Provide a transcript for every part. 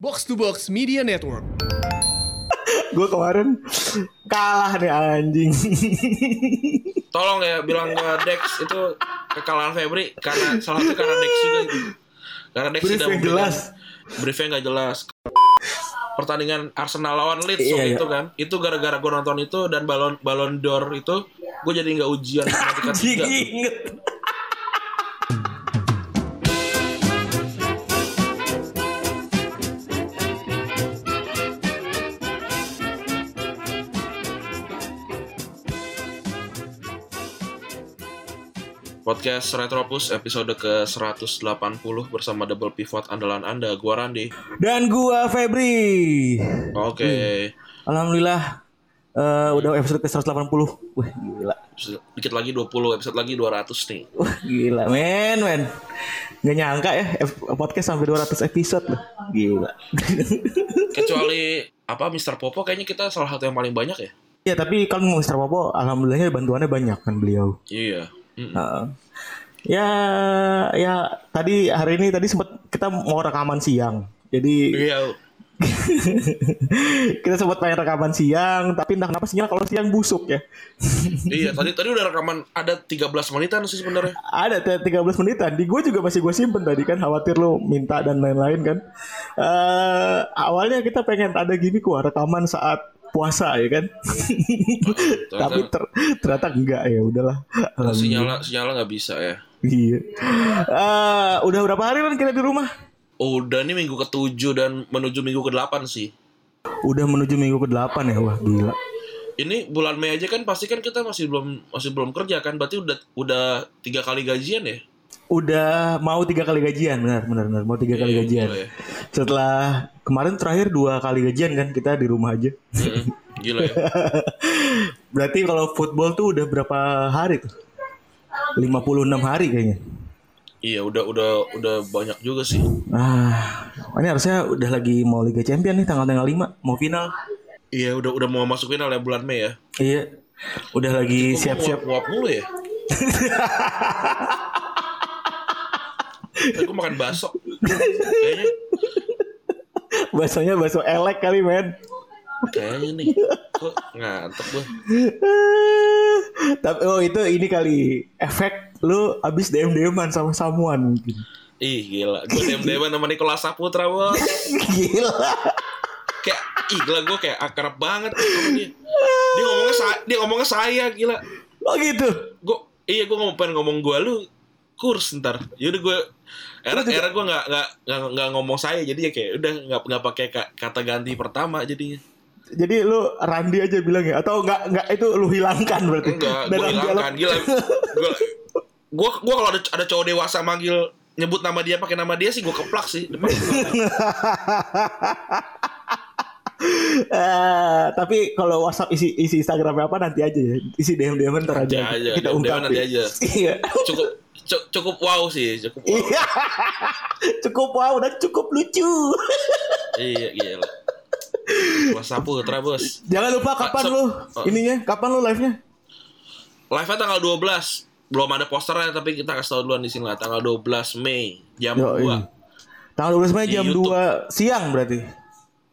Box to Box Media Network. gue kemarin kalah nih anjing. Tolong ya bilang ke Dex itu kekalahan Febri karena salah satu karena Dex juga. Karena Dex Brief tidak yang jelas. Briefnya nggak jelas. Pertandingan Arsenal lawan Leeds Iya, waktu iya. itu kan. Itu gara-gara gue nonton itu dan balon balon d'Or itu gue jadi nggak ujian matematika tiga. inget. Podcast Retropus episode ke 180 bersama double pivot andalan Anda, gua Randi. Dan gua Febri. Oke. Alhamdulillah eh, udah episode ke 180. Wah, gila. Dikit lagi 20, episode lagi 200 nih. Wah, gila, men, men. Gak nyangka ya podcast sampai 200 episode loh. Gila. Kecuali apa Mr. Popo kayaknya kita salah satu yang paling banyak ya. ya, tapi kan Mr. Popo alhamdulillahnya bantuannya banyak kan beliau. Iya. Mm. Heeh. ya, ya tadi hari ini tadi sempat kita mau rekaman siang. Jadi Iya. kita sempat pengen rekaman siang, tapi entah kenapa sinyal kalau siang busuk ya. iya, tadi tadi udah rekaman ada 13 menitan sih sebenarnya. Ada t- 13 menitan. Di gue juga masih gue simpen tadi kan khawatir lo minta dan lain-lain kan. eh awalnya kita pengen ada gini kok rekaman saat puasa ya kan. Tapi ter- ternyata enggak ya udahlah. sinyalnya sinyalnya nggak bisa ya. Iya. Eh, udah berapa hari kan kita di rumah? Udah nih minggu ke-7 dan menuju minggu ke-8 sih. Udah menuju minggu ke-8 ya. Wah, gila. Ini bulan Mei aja kan pasti kan kita masih belum masih belum kerja kan berarti udah udah tiga kali gajian ya Udah mau tiga kali gajian, benar, benar, benar. Mau tiga kali Iya, gajian. ya. Setelah kemarin terakhir dua kali gajian kan kita di rumah aja. Mm-mm, gila ya Berarti kalau football tuh udah berapa hari tuh? 56 hari kayaknya. iya udah udah udah banyak juga sih Ah, ini harusnya udah lagi mau Liga Champion nih tanggal-tanggal 5 mau final. iya udah udah mau masukin ya bulan Mei ya Iya. Udah lagi siap-siap. nguap mulu ya Aku makan bakso kayaknya Baksonya bakso elek kali, men. kayaknya nih kok ngantuk gue Tapi oh itu ini kali efek lu abis DM-DM-an sama samuan mungkin. ih gila gue dem deman sama Nicholas Saputra bos Gila. kayak ih gila gue kayak akrab banget dia dia ngomongnya saya dia ngomongnya saya gila Oh gitu. gue iya gue ngomong pengen ngomong gue lu kurs ntar yaudah gue era era gue nggak nggak nggak nggak ngomong saya jadi ya kayak udah nggak nggak pakai ka- kata ganti pertama jadinya Jadi lu Randi aja bilang ya atau enggak enggak itu lu hilangkan berarti. enggak gue hilangkan dialog. gila gue gue kalau ada ada cowok dewasa manggil nyebut nama dia pakai nama dia sih gue keplak sih depan Eh, tapi kalau WhatsApp isi isi Instagramnya apa nanti aja ya. Isi DM DM ntar aja. aja, Kita DM ungkapin. nanti aja. Iya. cukup cu- cukup wow sih cukup wow. Iya. cukup wow dan cukup lucu. iya gila Kelas Saputra bos Jangan lupa kapan lu oh. ininya? Kapan lu live-nya? Live-nya tanggal 12 Belum ada posternya tapi kita kasih tau duluan di sini lah Tanggal 12 Mei Jam Yo, 2 ini. Tanggal 12 Mei Di jam YouTube. 2 siang berarti.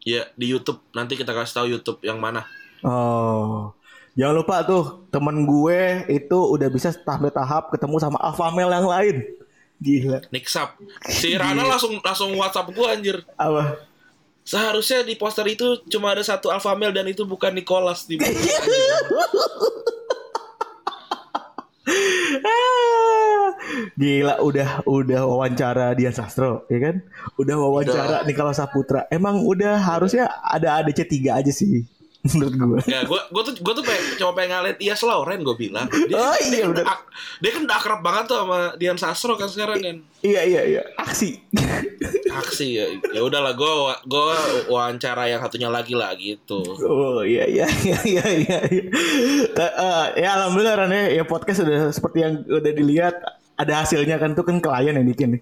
Ya di Youtube Nanti kita kasih tahu Youtube yang mana Oh. Jangan lupa tuh temen gue itu udah bisa tahap-tahap ketemu sama alpha male yang lain. Gila. Nixap Si Rana langsung langsung WhatsApp gue anjir Apa? Seharusnya di poster itu cuma ada satu alpha male dan itu bukan Nicholas di Ah, Gila udah udah wawancara Dian Sastro ya kan? Udah wawancara Nicholas Saputra. Emang udah harusnya ada ADC 3 aja sih menurut gue. Ya, gue gue tuh gue tuh pengen, coba pengen ngeliat Ias Lauren gue bilang. Dia, Oh, dia iya, kan bener. udah ak- dia kan udah akrab banget tuh sama Dian Sastro kan sekarang kan. Iya iya iya, aksi. Aksi ya. Ya udahlah gue gue wawancara yang satunya lagi lah gitu. Oh iya iya iya iya iya. Eh, ya alhamdulillah Ran ya, ya podcast udah seperti yang udah dilihat ada hasilnya kan tuh kan klien yang bikin nih.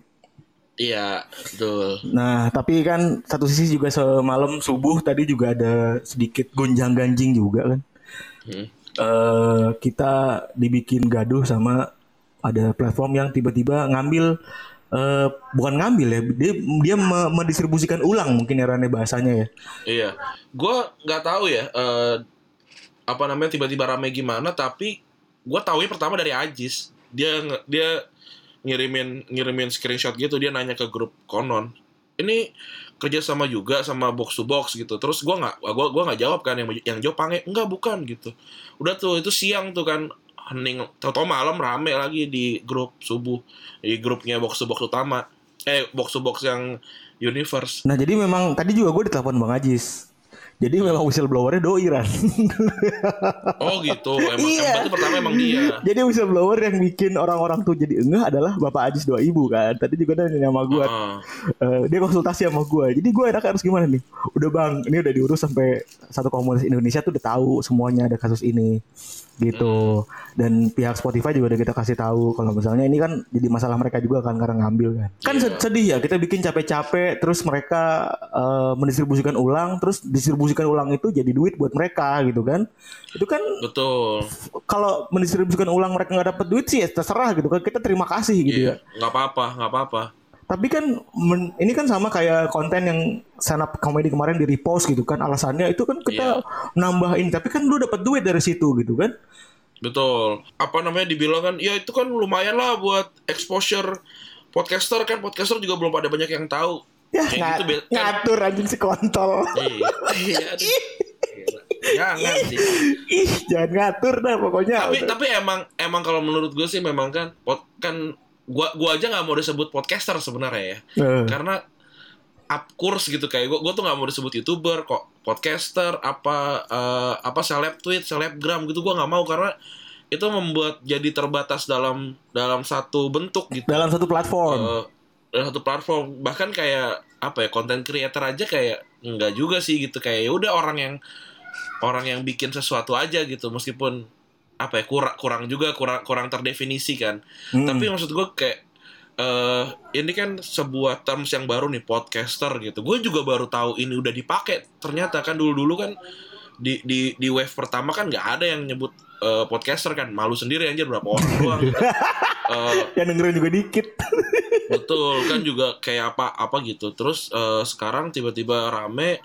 Iya, betul. Nah, tapi kan satu sisi juga semalam subuh tadi juga ada sedikit gonjang ganjing juga kan. Hmm. eh kita dibikin gaduh sama ada platform yang tiba-tiba ngambil eh bukan ngambil ya, dia dia me- mendistribusikan ulang mungkin ya Rane bahasanya ya. Iya, gua nggak tahu ya eh, apa namanya tiba-tiba rame gimana, tapi gua tahu pertama dari Ajis. Dia dia ngirimin ngirimin screenshot gitu, dia nanya ke grup konon. Ini kerja sama juga sama box to box gitu. Terus gua nggak gua gua nggak jawab kan yang yang jawab pange enggak bukan gitu. Udah tuh itu siang tuh kan hening tau malam rame lagi di grup subuh di grupnya box to box utama eh box to box yang universe Nah jadi memang tadi juga gue ditelepon Bang Ajis. Jadi memang whistleblowernya doi Ran. Oh gitu, emang, Iya. berarti pertama emang dia. jadi whistleblower yang bikin orang-orang tuh jadi enggak adalah Bapak Ajis dua ibu kan. Tadi juga ada nanya sama gue. Heeh. Eh, dia konsultasi sama gue. Jadi gue enak harus gimana nih? Udah bang, ini udah diurus sampai satu komunitas Indonesia tuh udah tahu semuanya ada kasus ini gitu. Dan pihak Spotify juga udah kita kasih tahu kalau misalnya ini kan jadi masalah mereka juga kan karena ngambil kan. Kan Iya. sedih ya kita bikin capek-capek terus mereka eh, mendistribusikan ulang terus distribusikan ulang itu jadi duit buat mereka gitu kan. Itu kan Betul. kalau mendistribusikan ulang mereka nggak dapat duit sih ya terserah gitu kan kita terima kasih gitu ya. Iya, nggak apa-apa, nggak apa-apa. Tapi kan men- ini kan sama kayak konten yang stand up comedy kemarin di repost gitu kan alasannya itu kan kita nambahin tapi kan lu dapat duit dari situ gitu kan. Betul. Apa namanya dibilang kan, ya itu kan lumayan lah buat exposure podcaster kan podcaster juga belum pada banyak yang tahu. Ya Kayak nga- gitu, kan- ngatur anjing si kontol. Iya, iya. Jangan sih. Ih, jangan ngatur dah pokoknya. Tapi tapi emang emang kalau menurut gue sih memang kan pod, kan gua gua aja nggak mau disebut podcaster sebenarnya ya. Eh, karena up kurs gitu kayak gue gue tuh nggak mau disebut youtuber kok. Podcaster apa eh, apa seleb tweet selebgram gitu gue nggak mau. Karena itu membuat jadi terbatas dalam dalam satu bentuk gitu. Dalam satu platform. Eh, dalam satu platform. Bahkan kayak apa ya konten creator aja kayak enggak juga sih gitu. Kayak ya udah orang yang orang yang bikin sesuatu aja gitu. Meskipun apa ya kurang kurang juga kurang kurang terdefinisi kan Mm. tapi maksud gue kayak eh ini kan sebuah terms yang baru nih podcaster gitu gue juga baru tahu ini udah dipakai ternyata kan dulu dulu kan di di di wave pertama kan nggak ada yang nyebut eh, podcaster kan malu sendiri anjir berapa orang doang. Eh, yang dengerin juga dikit. betul kan juga kayak apa apa gitu terus eh, sekarang tiba-tiba rame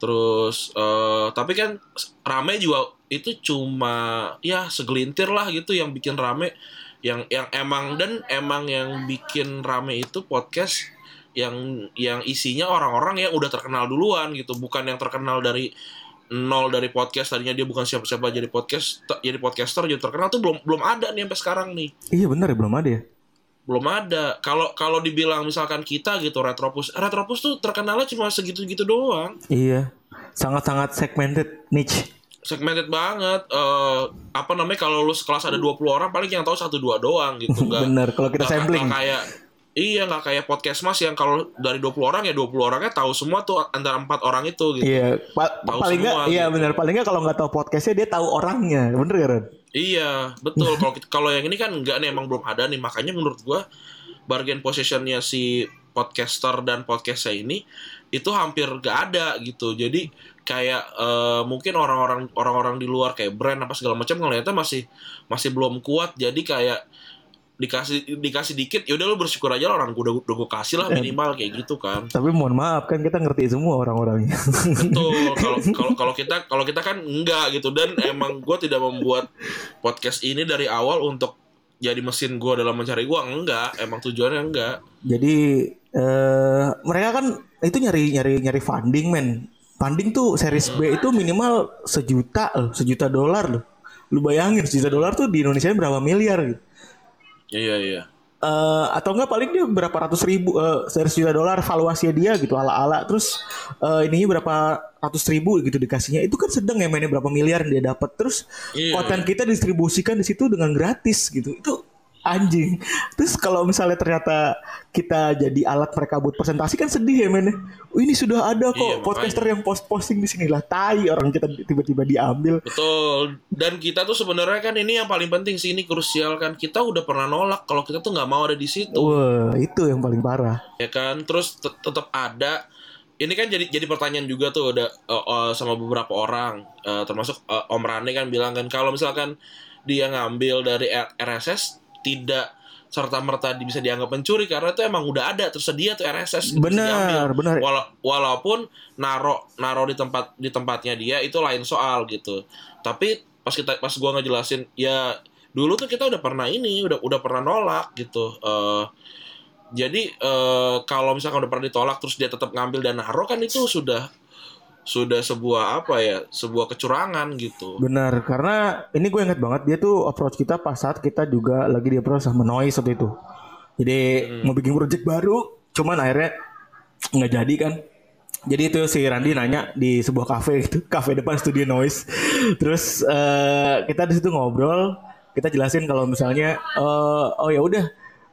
terus eh, tapi kan rame juga itu cuma ya segelintir lah gitu yang bikin rame. Yang yang emang dan emang yang bikin rame itu podcast yang yang isinya orang-orang yang udah terkenal duluan gitu. Bukan yang terkenal dari nol dari podcast. Tadinya dia bukan siapa-siapa jadi podcast jadi podcaster jadi terkenal tuh belum belum ada nih sampai sekarang nih. Iya benar ya belum ada ya. Belum ada. Kalau kalau dibilang misalkan kita gitu Retropus, Retropus tuh terkenalnya cuma segitu-gitu doang. Iya. Sangat-sangat segmented niche. Segmented banget. Eh apa namanya kalau lu sekelas ada 20 orang paling yang tahu satu dua doang gitu enggak. Bener kalau kita sampling. kayak Iya nggak kayak podcast mas yang kalau dari 20 orang ya 20 orangnya tahu semua tuh antara empat orang itu gitu. Iya, pa- Tahu paling nggak, iya gitu. benar. Paling nggak kalau nggak tahu podcastnya dia tahu orangnya, bener ya Ren? Iya, betul. Kalau kalau yang ini kan enggak nih emang belum ada nih. Makanya menurut gua bargain positionnya si podcaster dan podcastnya ini itu hampir gak ada gitu. Jadi kayak eh, mungkin orang-orang orang-orang di luar kayak brand apa segala macam ngeliatnya masih masih belum kuat. Jadi kayak dikasih dikasih dikit ya udah lu bersyukur aja lah orang gua udah, udah gua kasih lah minimal kayak gitu kan. Tapi mohon maaf kan kita ngerti semua orang-orangnya. Betul. Kalau kalau kalau kita kalau kita kan enggak gitu dan emang gue tidak membuat podcast ini dari awal untuk jadi mesin gue dalam mencari uang enggak. Emang tujuannya enggak. Jadi eh mereka kan itu nyari nyari nyari funding men. Funding tuh series B itu minimal sejuta loh, sejuta dolar loh. Lu bayangin sejuta dolar tuh di Indonesia berapa miliar gitu. Iya iya. Eh, atau enggak paling dia berapa ratus ribu eh, series juta dolar valuasinya dia gitu ala-ala. Terus eh, ininya berapa ratus ribu gitu dikasihnya. Itu kan sedang ya mainnya berapa miliar yang dia dapat. Terus Iya, konten kita distribusikan di situ dengan gratis gitu. Itu anjing. Terus kalau misalnya ternyata kita jadi alat mereka buat presentasi kan sedih ya men oh, ini sudah ada kok Iya, podcaster yang post posting di sini. Lah tai orang kita tiba-tiba diambil. Betul. Dan kita tuh sebenarnya kan ini yang paling penting sih ini krusial kan. Kita udah pernah nolak kalau kita tuh nggak mau ada di situ. wah itu yang paling parah. Ya kan? Terus tet- tetap ada. Ini kan jadi jadi pertanyaan juga tuh udah eh, eh, sama beberapa orang. Eh, termasuk eh, Om Rane kan bilang kan kalau misalkan dia ngambil dari RSS tidak serta merta bisa dianggap pencuri karena itu emang udah ada tersedia tuh RSS gitu, bener bener Wala- walaupun naro naro di tempat di tempatnya dia itu lain soal gitu. Tapi pas kita pas gua ngejelasin ya dulu tuh kita udah pernah ini udah udah pernah nolak gitu. Eh, jadi eh, kalau misalkan udah pernah ditolak terus dia tetap ngambil dan naro kan itu sudah sudah sebuah apa ya sebuah kecurangan gitu. Bener karena ini gue inget banget dia tuh approach kita pas saat kita juga lagi di approach sama Noise waktu itu. Jadi mau bikin project baru cuman akhirnya nggak jadi kan. Jadi itu si Randy nanya di sebuah kafe gitu kafe depan studio Noise. Terus eh, kita di situ ngobrol kita jelasin kalau misalnya eh, oh ya udah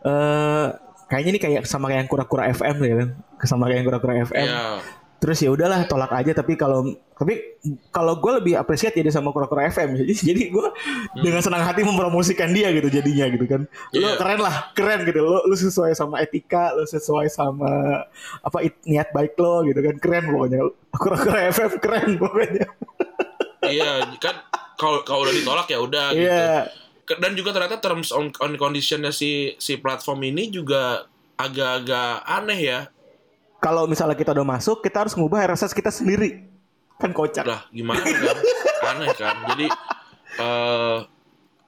eh kayaknya ini kayak sama kayak yang kura-kura FM ya kan? Sama kayak yang kura-kura FM ya terus ya udahlah tolak aja. Tapi kalau tapi kalau gue lebih apresiat jadi sama kura-kura FM jadi jadi gue dengan senang hati mempromosikan dia gitu jadinya gitu kan. Lo Iya. keren lah keren gitu. Lo lo sesuai sama etika lo sesuai sama apa it- niat baik lo gitu kan. Keren pokoknya. Kura-kura FM keren pokoknya. Iya kan kalau kalau udah ditolak ya udah gitu. Iya. Dan juga ternyata terms on, on conditionnya si si platform ini juga agak-agak aneh ya kalau misalnya kita udah masuk kita harus ngubah RSS kita sendiri. Kan kocak. Lah gimana kan? Aneh kan? Jadi eh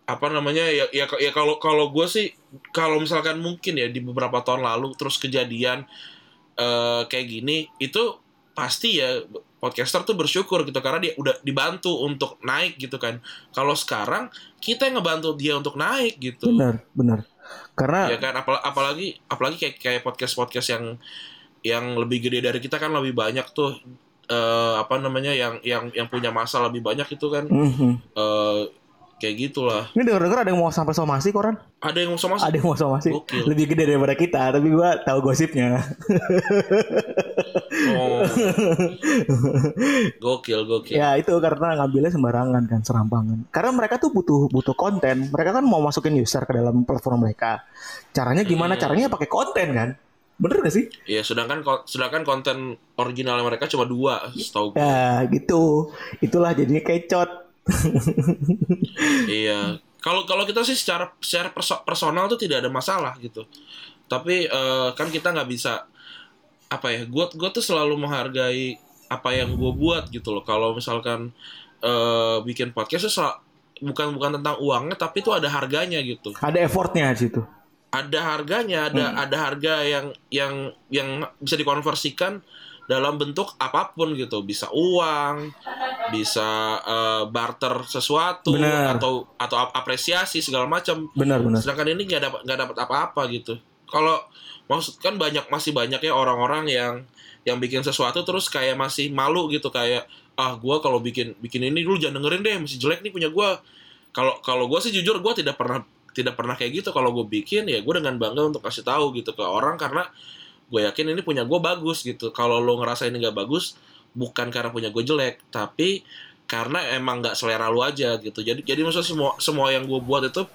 apa namanya ya ya ya kalau kalau gue sih kalau misalkan mungkin ya di beberapa tahun lalu terus kejadian eh kayak gini itu pasti ya podcaster tuh bersyukur gitu karena dia udah dibantu untuk naik gitu kan. Kalau sekarang kita yang ngebantu dia untuk naik gitu. Benar benar. Karena ya kan? Apal- apalagi apalagi kayak kayak podcast podcast yang yang lebih gede dari kita kan lebih banyak tuh eh, apa namanya yang yang yang punya masa lebih banyak itu kan. Mhm. eh, kayak gitulah. Ini dengar-dengar ada yang mau sampai somasi koran? Ada yang sama ada yang mau somasi. Gokil. lebih gede daripada kita tapi gua tahu gosipnya. Oh. gokil gokil. Ya itu karena ngambilnya sembarangan kan serampangan. Karena mereka tuh butuh butuh konten. Mereka kan mau masukin user ke dalam platform mereka. Caranya gimana? Hmm. caranya pakai konten kan bener gak sih ya sedangkan sedangkan konten original mereka cuma dua setahu gue ya gitu itulah jadinya kecot Iya. Kalau kalau kita sih secara secara perso- personal tuh tidak ada masalah gitu. Tapi eh, kan kita nggak bisa apa ya? Gue gue tuh selalu menghargai apa yang gue buat gitu loh. Kalau misalkan eh, bikin podcast tuh bukan bukan tentang uangnya, tapi itu ada harganya gitu. ada effortnya di situ Ada harganya, ada ada harga yang yang yang bisa dikonversikan dalam bentuk apa pun gitu. Bisa uang, bisa eh, barter sesuatu Benar. atau atau ap- apresiasi segala macam. benar benar Sedangkan ini nggak dapat nggak dapat apa-apa gitu. Kalau maksud kan banyak masih banyak ya orang-orang yang yang bikin sesuatu terus kayak masih malu gitu kayak ah gua kalau bikin bikin ini dulu jangan dengerin deh masih jelek nih punya gua. Kalau kalau gua sih jujur gua tidak pernah tidak pernah kayak gitu. Kalau gue bikin ya gue dengan bangga untuk kasih tahu gitu ke orang karena gue yakin ini punya gue bagus gitu. Kalau lo ngerasa ini nggak bagus bukan karena punya gue jelek tapi karena emang nggak selera lu aja gitu. Jadi jadi maksudnya semua semua yang gue buat itu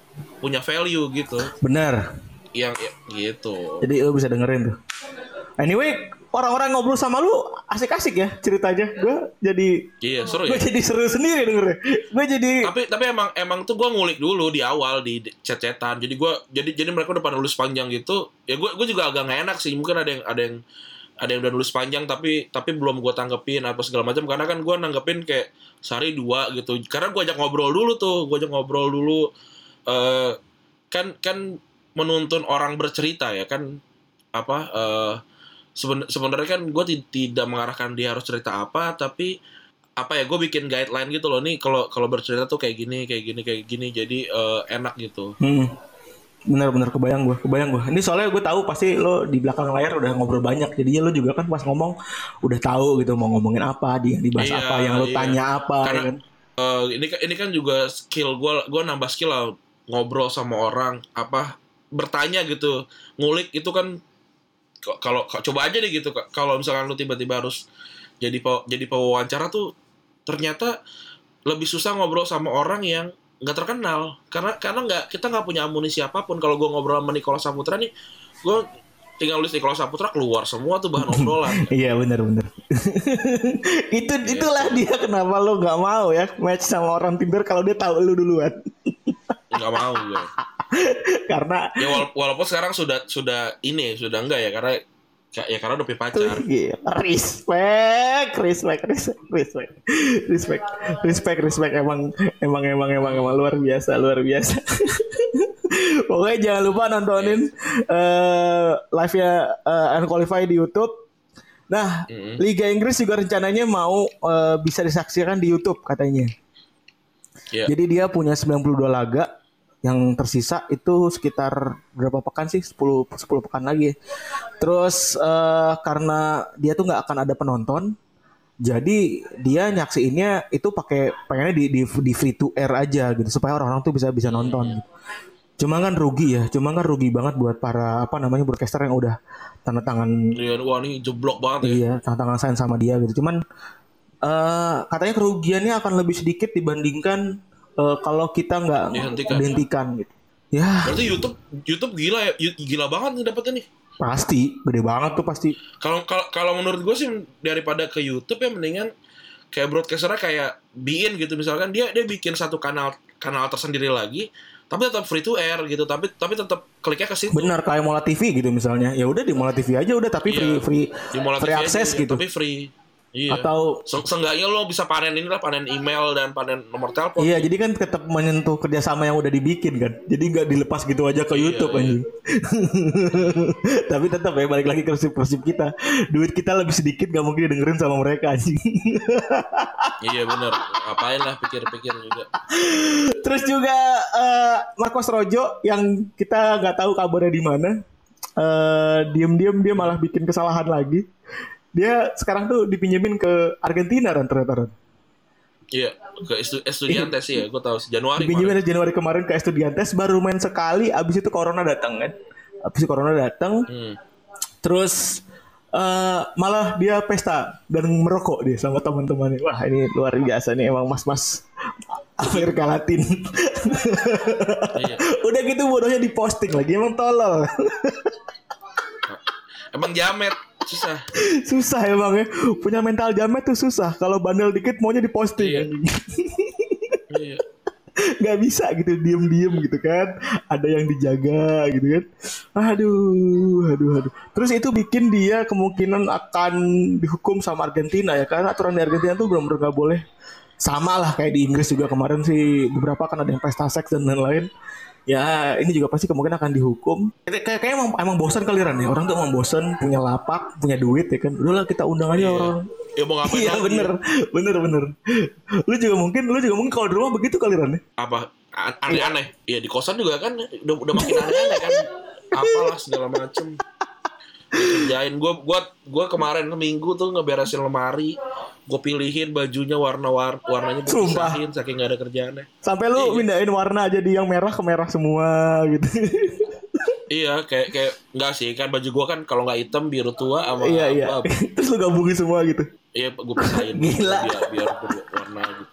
punya value gitu. Benar. Yang ya, gitu. Jadi lo bisa dengerin tuh. Anyway orang-orang ngobrol sama lu asik-asik ya ceritanya. Gue jadi iya seru gue ya. jadi seru sendiri dengernya. Gue jadi tapi tapi emang emang tuh gue ngulik dulu di awal di chat-chatan. Jadi gue jadi jadi mereka udah pada nulis panjang gitu. Ya gue gue juga agak nggak enak sih. Mungkin ada yang ada yang ada yang udah nulis panjang tapi tapi belum gue tanggepin apa segala macam. Karena kan gue nanggepin kayak sehari dua gitu. Karena gue ajak ngobrol dulu tuh. Gue ajak ngobrol dulu eh kan kan menuntun orang bercerita ya. Kan apa eh seben- sebenarnya kan gue tidak mengarahkan dia harus cerita apa tapi apa ya gue bikin guideline gitu loh nih kalau kalau bercerita tuh kayak gini kayak gini kayak gini jadi eh, enak gitu Hmm. Bener-bener kebayang gue, kebayang gue. Ini soalnya gue tahu pasti lo di belakang layar udah ngobrol banyak, jadinya lo juga kan pas ngomong udah tahu gitu mau ngomongin apa, dia dibahas Iya, apa, yang lo iya. tanya apa, ya Karena- kan? Eh, ini kan ini kan juga skill gue gue nambah skill lah ngobrol sama orang apa bertanya gitu ngulik itu kan kalau coba aja deh gitu kalau misalkan lu tiba-tiba harus jadi jadi pewawancara tuh ternyata lebih susah ngobrol sama orang yang nggak terkenal. Karena karena nggak kita nggak punya amunisi apa pun. Kalau gue ngobrol sama Nikola Saputra nih gue tinggal nulis Nikola Saputra keluar semua tuh bahan obrolan. Iya bener-bener. itu itulah dia kenapa lo nggak mau ya match sama orang Tinder kalau dia tahu lo duluan. nggak mau gue karena Ya wala- walaupun sekarang sudah sudah ini sudah enggak ya karena ya karena udah punya pacar. Gila, respect, respect, respect, respect, respect, respect, respect. Emang, emang, emang, emang, emang luar biasa, luar biasa. Pokoknya jangan lupa nontonin eh live-nya eh, Unqualified di YouTube. Nah, Mm-mm. Liga Inggris juga rencananya mau eh, bisa disaksikan di YouTube katanya. Iya. Jadi dia punya 92 laga yang tersisa itu sekitar berapa pekan sih? 10 10 pekan lagi. Terus eh, karena dia tuh nggak akan ada penonton, jadi dia nyaksiinnya itu pakai pengennya di, di di free to air aja gitu supaya orang-orang tuh bisa bisa nonton. Gitu. Cuma kan rugi ya, cuma kan rugi banget buat para apa namanya broadcaster yang udah tanda tangan Iya, wah ini jeblok banget ya. Iya, tantangan sign sama dia gitu. Cuman eh katanya kerugiannya akan lebih sedikit dibandingkan eh, kalau kita nggak Dihentikan. dihentikan gitu. Ya, Berarti YouTube YouTube gila ya, gila banget nih dapetnya nih. pasti gede banget tuh pasti. Kalau kalau kalau menurut gue sih daripada ke YouTube ya mendingan kayak broadcasternya kayak Bein gitu misalkan dia dia bikin satu kanal kanal tersendiri lagi tapi tetap free to air gitu tapi tapi tetap kliknya ke situ Benar kayak Mola TV gitu misalnya. Ya udah di Mola TV aja udah tapi free Iya. free di Mola free TV akses aja, gitu. tapi free iya Atau Se- seenggaknya lo bisa panen inilah panen email dan panen nomor telepon Iya, jadi kan tetap menyentuh kerjasama yang udah dibikin kan. Jadi nggak dilepas gitu aja ke YouTube iya. anjing. Tapi tetap ya balik lagi ke prinsip kita. Duit kita lebih sedikit gak mungkin dengerin sama mereka anjing. iya bener ngapain lah pikir-pikir juga Terus juga eh, Marcos Rojo yang kita nggak tahu kabarnya di mana. Eh, diem-diem dia malah bikin kesalahan lagi. Dia sekarang tuh dipinjemin ke Argentina kan ternyata. Iya ke estu estudiantes sih ya gue tahu Januari Dipinjemin kemarin. dari Januari kemarin ke Estudiantes baru main sekali abis itu corona datang kan. Abis itu corona datang Hmm. terus eh, malah dia pesta dan merokok dia sama teman-temannya. Wah, ini luar biasa nih emang mas-mas Amerika Latin. Iya. Udah gitu bodohnya diposting lagi emang tolol. emang jamet susah susah emang ya. Punya mental jamet tuh susah. Kalau bandel dikit maunya diposting. Iya. iya nggak bisa gitu diem-diem gitu kan ada yang dijaga gitu kan aduh aduh aduh terus itu bikin dia kemungkinan akan dihukum sama Argentina ya karena aturan di Argentina tuh benar-benar nggak boleh sama lah kayak di Inggris juga kemarin sih beberapa kan ada yang pesta seks dan lain-lain ya ini juga pasti kemungkinan akan dihukum. Kayak kayak emang, emang bosan kali Ran ya. Orang tuh emang bosan punya lapak punya duit ya kan. Udahlah kita undang aja orang. Ya mau ngapain Iya bener, bener bener. Lu juga mungkin, lu juga mungkin kalau di rumah begitu kali Ran ya? apa? Aneh-aneh. Ya di kosan juga kan udah udah makin aneh-aneh kan. Apalah segala macem kerjain gue gua gua kemarin minggu tuh ngeberesin lemari gue pilihin bajunya warna war warnanya gue pisahin saking gak ada kerjaannya Sampai lu pindahin warna jadi yang merah ke merah semua gitu. iya kayak kayak enggak sih kan baju gue kan kalau nggak hitam biru tua sama iya iya. abu-abu. Terus lu gabungin semua gitu. iya gue pisahin Gila. biar biar berwarna gitu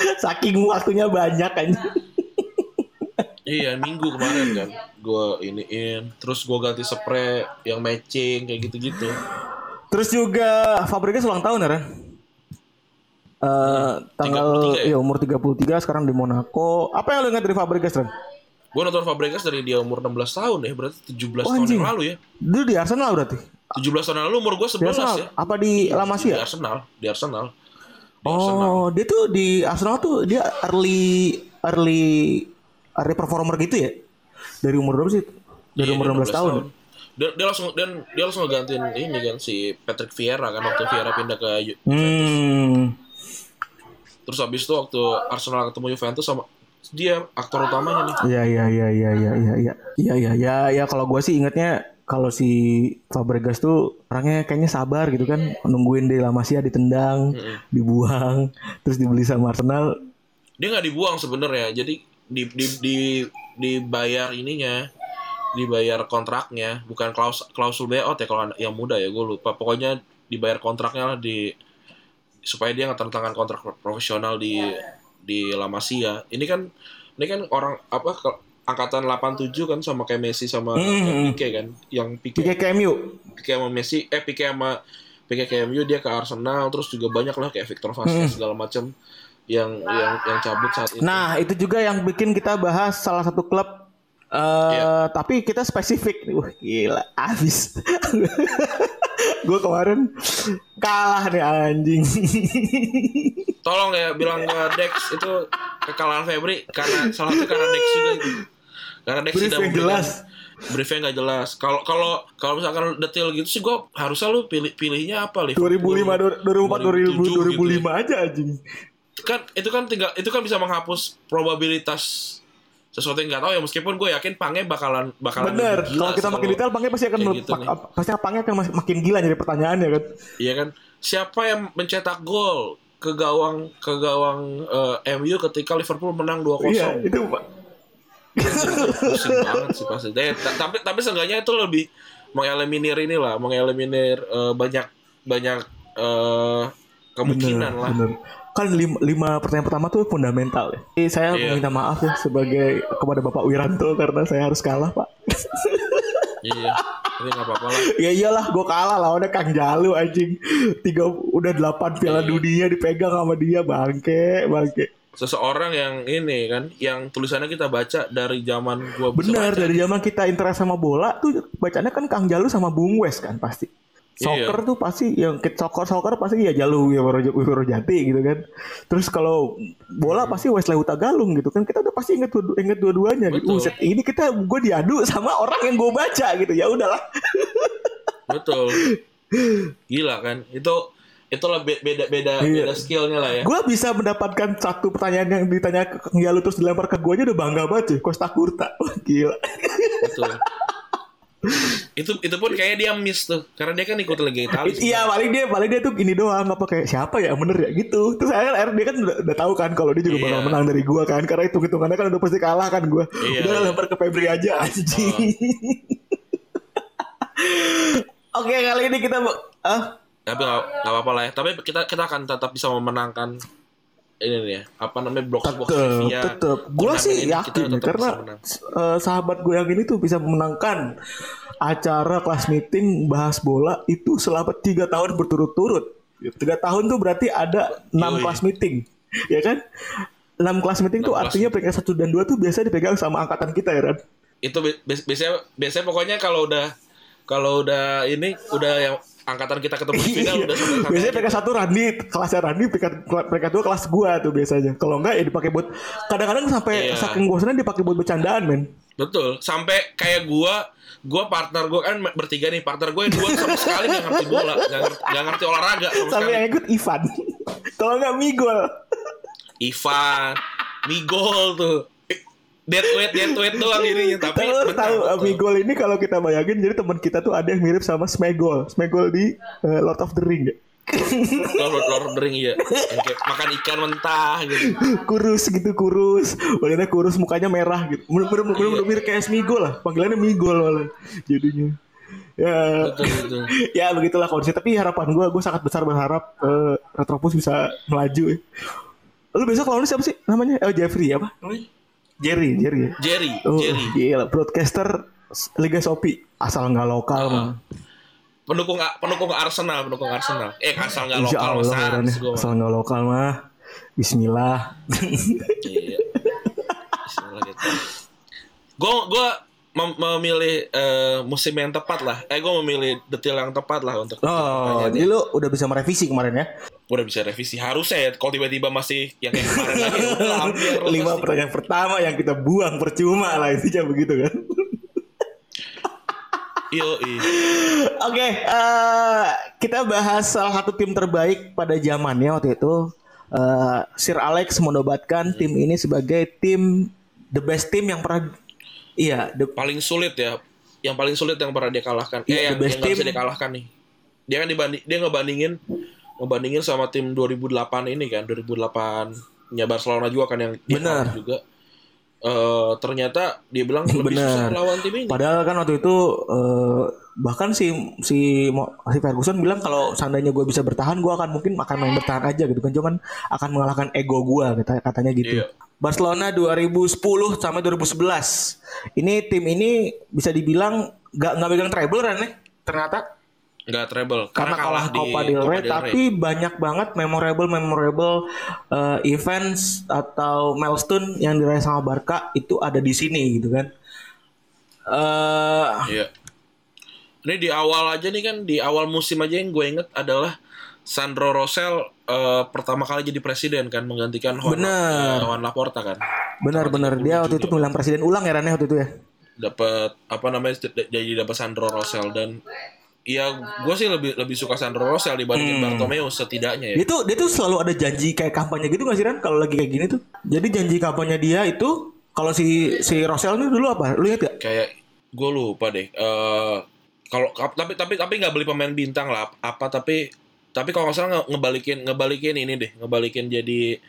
Saking waktunya banyak kan. Iya minggu kemarin kan gue iniin terus gue ganti spray yang matching kayak gitu-gitu Terus juga Fabregas ulang tahun ya? Eh, tanggal 33 ya? ya umur 33 sekarang di Monaco. Apa yang lu ingat dari Fabregas Ran? Gue nonton Fabregas dari dia umur 16 tahun ya, berarti 17 Oh, tahun anjing. yang lalu ya. Dulu di Arsenal berarti. 17 tahun yang lalu umur gue Di 11 Arsenal ya. apa di La Di Masia? Arsenal, di Arsenal. Di Arsenal. Oh, dia tuh di Arsenal tuh dia early early area performer gitu ya dari umur berapa sih dari iya, umur 16, 16 tahun, tahun. Dia, dia langsung dan dia langsung ngegantiin ini kan si Patrick Vieira kan waktu Vieira pindah ke Juventus. Hmm. Terus habis itu waktu Arsenal ketemu Juventus sama dia aktor utamanya nih. Iya iya iya iya iya iya iya. Iya iya ya ya kalau gue sih ingatnya kalau si Fabregas tuh orangnya kayaknya sabar gitu kan hmm. nungguin dia lama sih ya ditendang, -hmm. dibuang, terus dibeli sama Arsenal. Dia nggak dibuang sebenarnya. Jadi di di di dibayar ininya dibayar kontraknya bukan klaus klausul buyout ya kalau anak yang muda ya gue lupa. Pokoknya dibayar kontraknya lah di supaya dia nggak tanda tangan kontrak profesional di di La Masia. Ini kan ini kan orang apa ke- angkatan 87 kan sama kayak Messi sama Hmm. Pique kan yang Pique. Pique KMU Pique sama Messi eh Pique sama Pique ke MU dia ke Arsenal terus juga banyak lah kayak Victor Vasquez segala macam yang yang yang cabut saat itu nah itu juga yang bikin kita bahas salah satu klub Eh, Iya. tapi kita spesifik. Wah, gila, abis. gue kemarin kalah nih anjing. Tolong ya bilang ke Dex itu kekalahan Febri karena salah satu karena Dex juga. Karena Dex Brief tidak yang jelas. Briefnya nggak jelas. Kalau kalau kalau misalkan detail gitu sih gue harusnya lu pilih pilihnya apa Liv? 2005 2004 2007 2000 gitu 2005 ya. aja anjing. Kan itu kan tinggal itu kan bisa menghapus probabilitas sesuatu yang nggak tahu ya meskipun gue yakin Pange bakalan bakalan Bener, kalau kita makin detail Pange pasti akan gitu nih. pasti Pange akan makin gila jadi pertanyaannya kan. Iya kan siapa yang mencetak gol ke gawang ke gawang eh, MU ketika Liverpool menang 2-0 Iya, itu Pak. banget sih pasti Eh, ta- tapi tapi seenggaknya itu lebih mengeliminir inilah mengeliminir eh, banyak banyak eh, kemungkinan lah bener. Kan lima, lima pertanyaan pertama tuh fundamental ya. Jadi saya Iya. minta maaf ya sebagai kepada Bapak Wiranto karena saya harus kalah Pak. iya tapi nggak apa-apa lah ya iyalah gue kalah lawannya Kang Jalu anjing. Tiga udah delapan piala Iya. dunia dipegang sama dia bangke bangke. seseorang yang ini kan yang tulisannya kita baca dari zaman gua bisa Benar dari zaman kita interest sama bola tuh bacanya kan Kang Jalu sama Bung Wes kan pasti. Iya. Soccer tuh pasti yang ke- soccer soccer pasti ya Jalu ya Wiro Jati gitu kan. Terus kalau bola pasti Wesley Huta Galung gitu kan. Kita udah pasti inget inget dua-duanya gitu. Buset, ini kita gue diadu sama orang yang gue baca gitu. Ya udahlah. betul gila kan itu itulah be- beda beda Iya. beda skillnya lah ya Gue bisa mendapatkan satu pertanyaan yang ditanya ke Kang Jalu terus dilempar ke gue aja udah bangga banget cuy. Costa Curta. Wah, gila. betul itu itu pun kayaknya dia miss tuh karena dia kan ikut Liga Italia. Iya paling dia paling dia tuh ini doang apa kayak siapa ya? Bener ya? Gitu. Terus kan dia kan udah, udah tahu kan kalau dia juga bakal Iya. menang dari gua kan karena hitung hitungannya kan udah pasti kalah kan gua. Iya, udah lempar ke Febri aja anjing. Oke kali ini kita ah? Tapi nggak apa-apa lah ya. Tapi kita kita akan tetap bisa memenangkan ini nih ya apa namanya box tetep tetep. Turnamen sih yakin karena eh, sahabat gue yang ini tuh bisa memenangkan acara kelas meeting bahas bola itu selama tiga tahun berturut-turut. Tiga tahun tuh berarti ada enam kelas meeting ya kan? Enam kelas meeting tuh Enam kelas artinya peringkat satu dan dua tuh biasa dipegang sama angkatan kita ya kan? Itu bi- bi- biasanya biasanya pokoknya kalau udah kalau udah ini udah yang angkatan kita ketemu di final udah sampai Iya. biasanya peringkat satu Randi kelasnya Randi peringkat dua kelas gua tuh biasanya. Kalau enggak ya dipakai buat kadang-kadang sampai Iya. saking bosannya dipakai buat bercandaan men. Betul. Sampai kayak gua gua partner gua kan bertiga nih. Partner gue yang dua sama sekali nggak ngerti bola. Nggak ngerti, nggak ngerti olahraga sama sampai sekali. yang ikut Ivan. Kalau enggak Migol. Ivan Migol tuh dead weight dead weight doang ininya tapi Tahu betul, tahu. Amigol ini kalau kita bayangin jadi teman kita tuh ada yang mirip sama Smegol. Smegol di eh, Lord of the Ring. ya. Lord, Lord of the Ring iya yang kayak makan ikan mentah gitu kurus gitu kurus. Badannya kurus, mukanya merah gitu. Bener-bener Iya. bener mirip kayak Smigol lah. Panggilannya Migol malah jadinya. Ya, betul betul ya begitulah kondisi. Tapi harapan gue, gue sangat besar berharap eh, Retropus bisa melaju. Ya. Lu besok lawannya siapa sih namanya? Oh Jeffrey apa? Jerry, Jerry. Jerry Oh, Jerry gila. Broadcaster Liga Shopee asal nggak lokal mah. pendukung pendukung Arsenal pendukung Arsenal eh asal nggak lokal Allah mas ya. Asal nggak lokal mah Bismillah Iya. Bismillah gitu. Gue gue mem- memilih eh, musim yang tepat lah. Eh gue memilih detail yang tepat lah untuk. Oh jadi lu udah bisa merevisi kemarin ya Udah bisa revisi harusnya ya. Kalau tiba-tiba masih yang kayak kemarin lagi, ya Lima pasti. pertanyaan pertama yang kita buang percuma lah Intinya begitu kan iya. Oke eh, Kita bahas salah satu tim terbaik pada zamannya waktu itu Eh, Sir Alex menobatkan tim ini sebagai tim The best team yang pernah Iya the, Paling sulit ya. Yang paling sulit yang pernah dia kalahkan. Iya, eh, yang, the best yang nggak bisa team. dia kalahkan nih. Dia kan dibanding dia ngebandingin ngebandingin sama tim 2008 ini kan, 2008 nya Barcelona juga kan yang Benar. juga. Eh ternyata dia bilang lebih susah Benar. lawan tim ini. Padahal kan waktu itu eh, bahkan si si si Ferguson bilang kalau seandainya gue bisa bertahan, gue akan mungkin akan main bertahan aja gitu kan, cuman akan mengalahkan ego gue kata katanya gitu. Iya. Barcelona 2010 sampai 2011. Ini tim ini bisa dibilang nggak nggak megang treble kan ya? Ternyata Nggak treble karena kalah di Copa del Rey, tapi banyak banget memorable memorable eh, events atau milestone yang diraih sama Barca itu ada di sini gitu kan. Eh Iya. Ini di awal aja nih kan di awal musim aja yang gue inget adalah Sandro Rosell eh, pertama kali jadi presiden kan menggantikan Juan, Bener. eh, Juan Laporta kan. benar-benar dia waktu itu pemilihan presiden ulang ya Ran ya waktu itu ya. Dapat apa namanya jadi dapat Sandro Rosell dan Iya, gue sih lebih lebih suka Sandro Rosell dibandingin Hmm. Bartomeu setidaknya ya. Dia tuh dia tuh selalu ada janji kayak kampanye gitu gak sih Ran kalau lagi kayak gini tuh. Jadi janji kampanye dia itu kalau si si Rosel ini dulu apa? Lu lihat gak? Kayak gue lupa deh. Eh kalau tapi tapi tapi nggak beli pemain bintang lah apa tapi tapi kalau nggak salah nge- ngebalikin ngebalikin ini deh ngebalikin jadi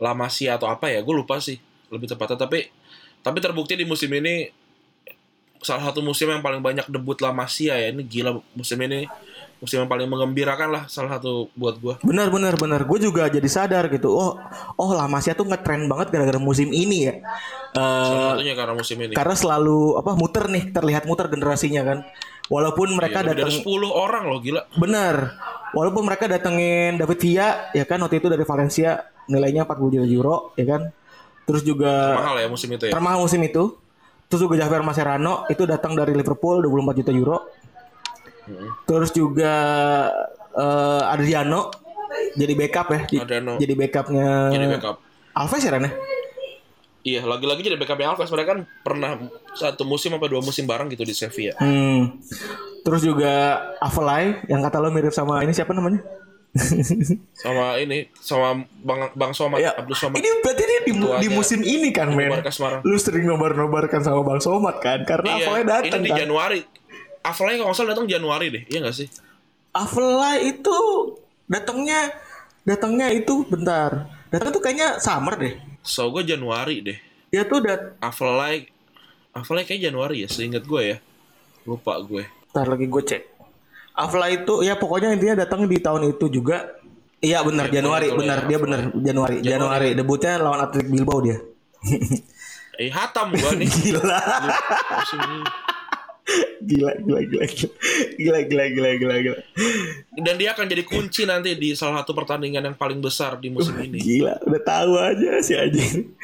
La Masia atau apa ya gue lupa sih lebih tepatnya tapi tapi terbukti di musim ini salah satu musim yang paling banyak debut La Masia ya ini gila musim ini musim yang paling mengembirakan lah salah satu buat gue Benar benar benar. Gue juga jadi sadar gitu. Oh oh La Masia tuh ngetren banget gara-gara musim ini ya. Eh salah satunya karena musim ini karena selalu apa muter nih terlihat muter generasinya kan. Walaupun mereka Iya, datang dari 10 orang loh gila benar. Walaupun mereka datengin David Villa ya kan waktu itu dari Valencia nilainya 40 juta euro ya kan. Terus juga mahal ya musim itu ya termahal musim itu. Terus juga Javier Mascherano itu datang dari Liverpool 24 juta euro. Terus juga eh, Adriano jadi backup ya. Di- Adriano. Jadi backupnya jadi backup Alves ya Ran ya? Iya, lagi-lagi jadi backupnya Alves. Mereka kan pernah satu musim apa dua musim bareng gitu di Sevilla. Hmm. Terus juga Avelai yang kata lo mirip sama ini siapa namanya? Sama ini, sama Bang Bang Somad, ya. Abdul Somad. Ini berarti dia di, di musim ini kan men. Lu sering nobar-nobarkan sama Bang Somad kan karena Iya, Avelai datang ini di kan. Januari. Avelai kalau nggak salah datang Januari deh, iya nggak sih? Avelai itu datangnya datangnya itu bentar. Datang tuh kayaknya summer deh. So gue Januari deh. Dia tuh dat Avelai, Avelai kayak Januari ya, seingat gue ya. Lupa gue. Ntar lagi gue cek. Avelai itu ya pokoknya intinya datang di tahun itu juga. Iya benar Ya, Januari, benar ya, dia benar Januari. Januari debutnya lawan Athletic Bilbao dia. Eh hatam gue nih. Gila. Gila, gila, gila, gila, gila, gila, gila, gila, Dan dia akan jadi kunci nanti di salah satu pertandingan yang paling besar di musim ini. gila, udah tahu aja si anjing.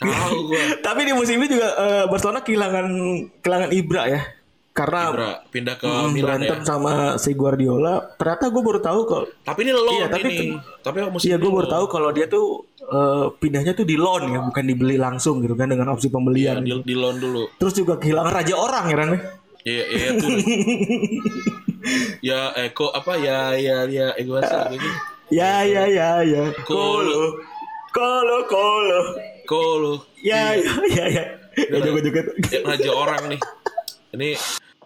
Tahu gue. Tapi di musim ini juga eh, Barcelona kehilangan kehilangan Ibra ya, karena Ibra pindah ke mm, Milan berantem ya. sama si Guardiola. Ternyata gue baru tahu kalau Tapi ini loan Iya, tapi ini. Tapi musim Iya, gue baru tahu kalau dia tuh eh, pindahnya tuh di loan ya, bukan dibeli langsung gitu kan dengan opsi Iya, pembelian. di, di loan dulu. Terus juga kehilangan raja orang ya Ran ya? Iya, iya tuh. ya Eko apa ya ya ya Ego gitu. Ya ya ya ya. Kolo. Kolo kolo. Kolo. Ya ya ya ya. Ya joget joget. Ya, raja orang nih. Ini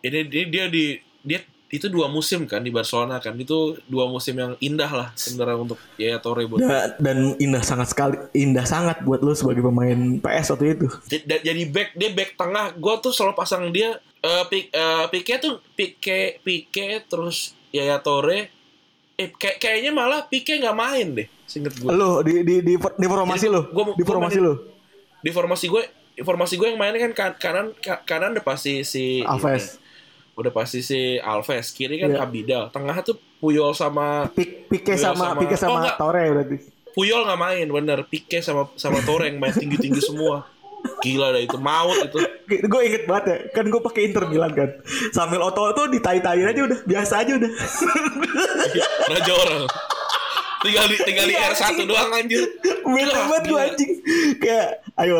ini dia, dia di dia itu dua musim kan di Barcelona kan. Itu dua musim yang indah lah sebenarnya untuk Yaya Torre buat Dan, dan indah sangat sekali, indah sangat buat lu sebagai pemain PS waktu itu. Jadi back dia back tengah. Gue tuh selalu pasang dia eh pik eh, Pique tuh Pique Pique terus Yaya Torre eh kayak kayaknya malah Pique nggak main deh singkat gue Lu di di di, di formasi Jadi gua- Di formasi lu. di formasi gue informasi gue yang mainnya kan kan- kanan ka- kanan udah pasti si Alves. ini. udah pasti si Alves kiri kan Iya. Abidal tengah tuh Puyol sama Pik Pike Puyol sama, sama- Pike Oh, sama enggak. Torre berarti. Puyol nggak main bener Pique sama sama Torre yang main tinggi tinggi semua gila dah itu maut itu Gue inget banget ya, kan gue pakai Inter Milan kan. Sambil Oto tuh ditai-tain aja udah, biasa aja udah. raja orang tinggal di tinggal di Iya, R1 anjing. doang anjir Bete Gila, banget gila. anjing. Kayak, ayo.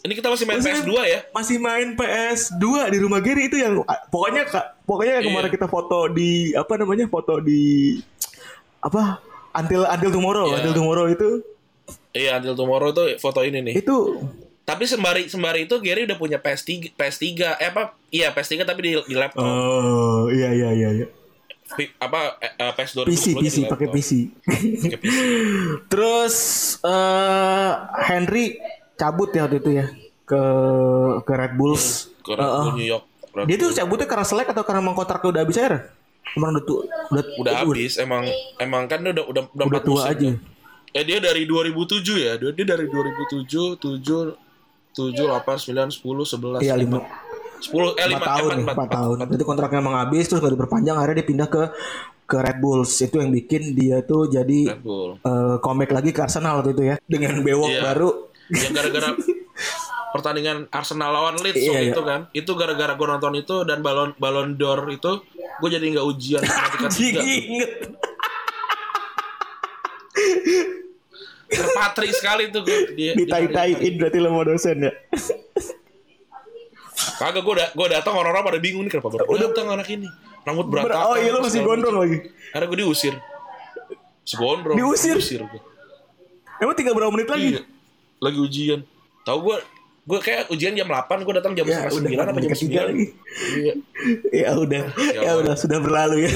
ini kita masih main Maksudnya PS2 ya Masih main PS2 di rumah Gary itu yang pokoknya kak pokoknya yang kemarin Iya. kita foto di apa namanya foto di apa until until tomorrow Iya. until tomorrow itu iya until tomorrow tuh foto ini nih itu tapi sembari sembari itu Gary udah punya PS3 PS3 eh apa iya PS3 tapi di, di laptop oh iya iya iya iya apa eh, PS 2010 PC PC pakai. PC PC. terus eh Henry cabut ya waktu itu ya ke ke Red Bulls ke Red Bull New York Red dia Bull. tuh cabutnya karena selek atau karena emang kontraknya udah habis aja Ren? emang udah udah udah habis emang emang kan dia udah udah udah, udah tua aja kan. Eh dia dari 2007 ya. Dia, dia dari 2007, 7 7 8 9 10 11 iya lima 10 eh 5 empat tahun nih, empat tahun. Berarti kontraknya emang habis terus gak diperpanjang akhirnya dia pindah ke ke Red Bulls itu yang bikin dia tuh jadi eh, comeback lagi ke Arsenal waktu itu ya dengan bewok Iya. baru Yang gara-gara pertandingan Arsenal lawan Leeds Iya, iya. itu kan. Itu gara-gara gue nonton itu dan balon balon d'Or itu gue jadi nggak ujian matematika tiga. Terpatri sekali tuh gue dia. Ditai-taiin berarti lo mau dosen ya. Kagak gue da gue datang orang-orang pada bingung nih kenapa baru Udah. datang anak ini. Rambut Ber- berantakan. oh iya lo masih gondrong lagi. Karena gue diusir. Segondrong. Diusir? gua. Emang tinggal berapa menit lagi? Iya. Lagi ujian. Tahu gue gue kayak ujian jam 8 gue datang jam Ya setengah apa jam menit ketiga 9 lagi. Iya. Ya udah, Ya ya, udah sudah berlalu ya.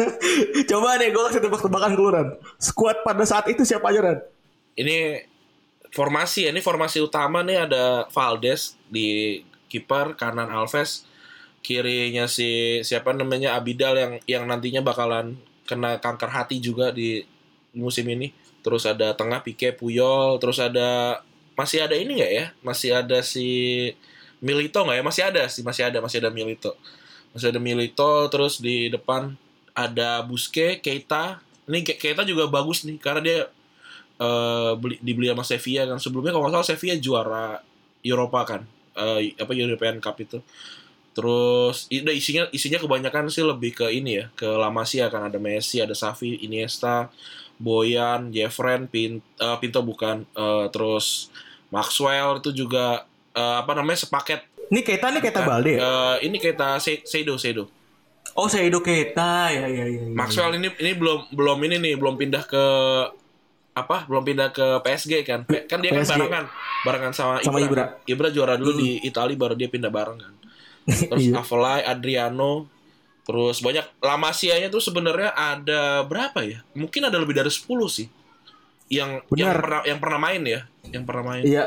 Coba deh gue kasih tebak-tebakan keluaran. Squad pada saat itu siapa aja Ran? Ini formasi ya, ini formasi utama nih ada Valdes di kiper, kanan Alves, kirinya si siapa namanya Abidal yang yang nantinya bakalan kena kanker hati juga di musim ini. Terus ada tengah Pique, Puyol, terus ada masih ada ini nggak ya? Masih ada si Milito nggak ya? Masih ada sih, masih ada, masih ada Milito. Masih ada Milito, terus di depan ada Busquets, Keita. Ini Ke- Keita juga bagus nih karena dia eh, beli, dibeli sama Sevilla kan sebelumnya kalau nggak salah Sevilla juara Eropa kan Eh, apa European Cup itu terus udah isinya isinya kebanyakan sih lebih ke ini ya ke La Masia kan ada Messi ada Xavi Iniesta Boyan Jeffren Pin, eh, Pinto bukan Eh, terus Maxwell itu juga eh, apa namanya sepaket Ini Keita nih Keita kan? Balde ya? Eh, ini kita Se- Seido Seido Oh Seido Keita ya ya ya. ya. Maxwell ini ini belum belum ini nih belum pindah ke apa belum pindah ke PSG kan kan dia kan PSG. barengan barengan sama, Sama Ibra. kan. Ibra juara dulu di Italia baru dia pindah bareng kan terus Iya. Avalai Adriano terus banyak La Masia-nya tuh sebenarnya ada berapa ya mungkin ada lebih dari 10 sih yang yang Benar. pernah yang pernah main ya yang pernah main Iya.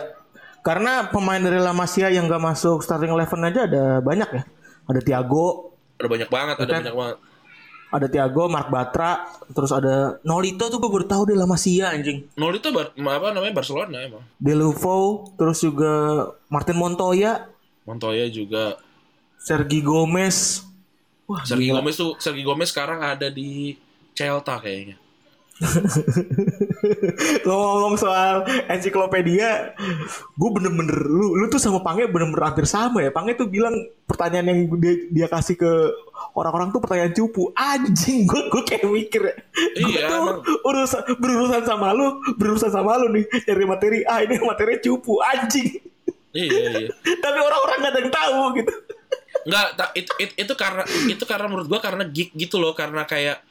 Karena pemain dari La Masia yang gak masuk starting eleven aja ada banyak ya. Ada Thiago, ada banyak banget ada Kan? banyak banget ada Thiago, Mark Batra, terus ada Nolito tuh gue baru tahu dia La Masia anjing. Nol itu bar, apa namanya Barcelona emang Deluvo, terus juga Martin Montoya, Montoya juga Sergi Gomez. Wah, Sergi gila. Gomez tuh Sergi Gomez sekarang ada di Celta kayaknya ngomong soal ensiklopedia, gue bener-bener lu lu tuh sama Pange bener-bener hampir sama ya. Pange tuh bilang pertanyaan yang dia, dia kasih ke orang-orang tuh pertanyaan cupu. Anjing, gue gue kayak mikir. Gue Iya, tuh emang. urusan berurusan sama lu, berurusan sama lu nih nyari materi. Ah ini materi cupu, anjing. iya iya Tapi orang-orang gak ada yang tahu gitu. Nggak, ta- itu, itu, itu karena itu karena menurut gua karena geek gitu loh, karena kayak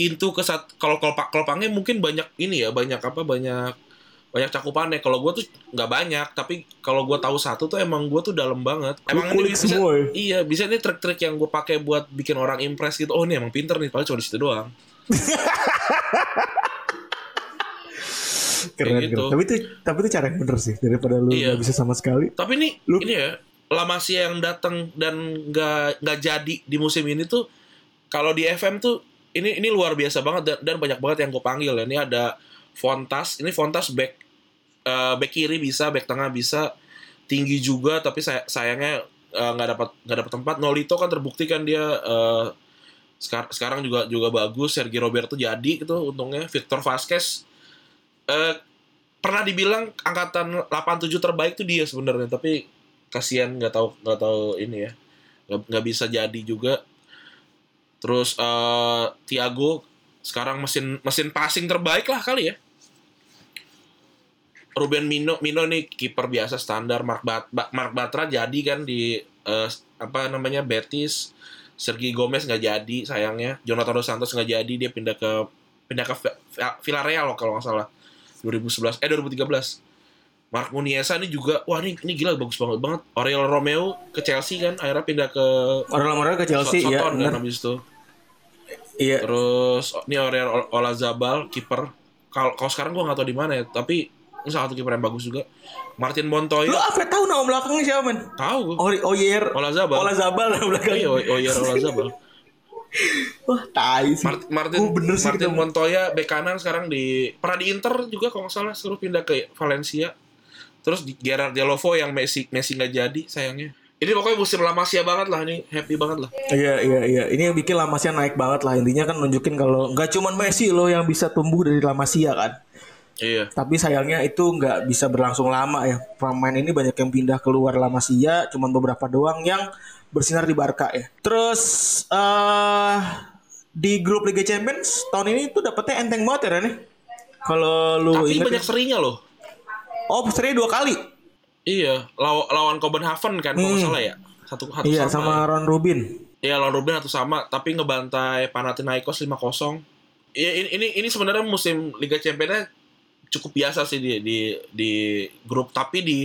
into ke saat kalau kalau kalau mungkin banyak ini ya, banyak apa banyak banyak cakupannya. Kalau gua tuh nggak banyak, tapi kalau gua tahu satu tuh emang gua tuh dalam banget. Emang ini bisa, semua ya? iya bisa nih trik-trik yang gua pakai buat bikin orang impress gitu. Oh ini emang pinter nih, padahal cuma di situ doang. Keren, gitu. keren. Tapi itu tapi itu cara yang bener sih daripada lu Iya. gak bisa sama sekali. Tapi nih Lu- ini ya, La Masia yang datang dan nggak nggak jadi di musim ini tuh kalau di FM tuh ini ini luar biasa banget dan, dan banyak banget yang gue panggil ya. Ini ada Fontas, ini Fontas back eh, back kiri bisa, back tengah bisa, tinggi juga tapi say- sayangnya eh, nggak dapat nggak dapat tempat. Nolito kan terbukti kan dia eh, sekar- sekarang juga juga bagus. Sergio Roberto jadi gitu untungnya. Victor Vasquez eh, pernah dibilang angkatan 87 terbaik tuh dia sebenarnya tapi kasihan nggak tahu nggak tahu ini ya nggak bisa jadi juga terus eh Thiago sekarang mesin mesin passing terbaik lah kali ya Ruben Mino Mino nih kiper biasa standar. Mark Bat, Ba- Mark Batra jadi kan di eh, apa namanya Betis. Sergi Gomez nggak jadi sayangnya. Jonathan dos Santos nggak jadi dia pindah ke pindah ke Vi- Vi- Villarreal loh kalau nggak salah. 2011 eh 2013 Mark Muniesa ini juga wah ini ini gila bagus banget banget. Oriol Romeo ke Chelsea kan akhirnya pindah ke Orang-orang ke Chelsea ya. Soton bener. kan habis itu. Iya. terus oh, ini Oriol Ol- Olazabal kiper. Kalau kalau sekarang gua nggak tahu di mana ya tapi ini salah satu kiper yang bagus juga Martin Lu Montoya apa tahu nama belakangnya siapa men? tahu. Ori Oyer. Olazabal Olazabal nama belakangnya. iya Oyer Olazabal Wah, tai sih. Mart- Martin Gua bener sih Martin. Montoya bek kanan sekarang di pernah di Inter juga kalau nggak salah suruh pindah ke Valencia terus di Gerard Delovo yang Messi Messi nggak jadi sayangnya ini pokoknya musim La Masia banget lah ini happy banget lah Iya iya iya. Ini yang bikin La Masia naik banget lah. Intinya kan nunjukin kalau nggak cuman Messi loh yang bisa tumbuh dari La Masia kan. Iya. Tapi sayangnya itu nggak bisa berlangsung lama ya. Pemain ini banyak yang pindah keluar La Masia, cuman beberapa doang yang bersinar di Barca ya. Terus eh di grup Liga Champions tahun ini tuh dapetnya enteng banget ya Ren ya? Kalau lu Tapi inget banyak ya. serinya loh. Oh, seri dua kali. Iya, law- lawan Copenhagen kan kalau Hmm. salah ya. Satu satu Iya, sama. sama Ron Rubin. Iya, lawan Rubin satu sama, tapi ngebantai Panathinaikos 5-0. Iya, ini ini, ini sebenarnya musim Liga Championnya cukup biasa sih di di di grup, tapi di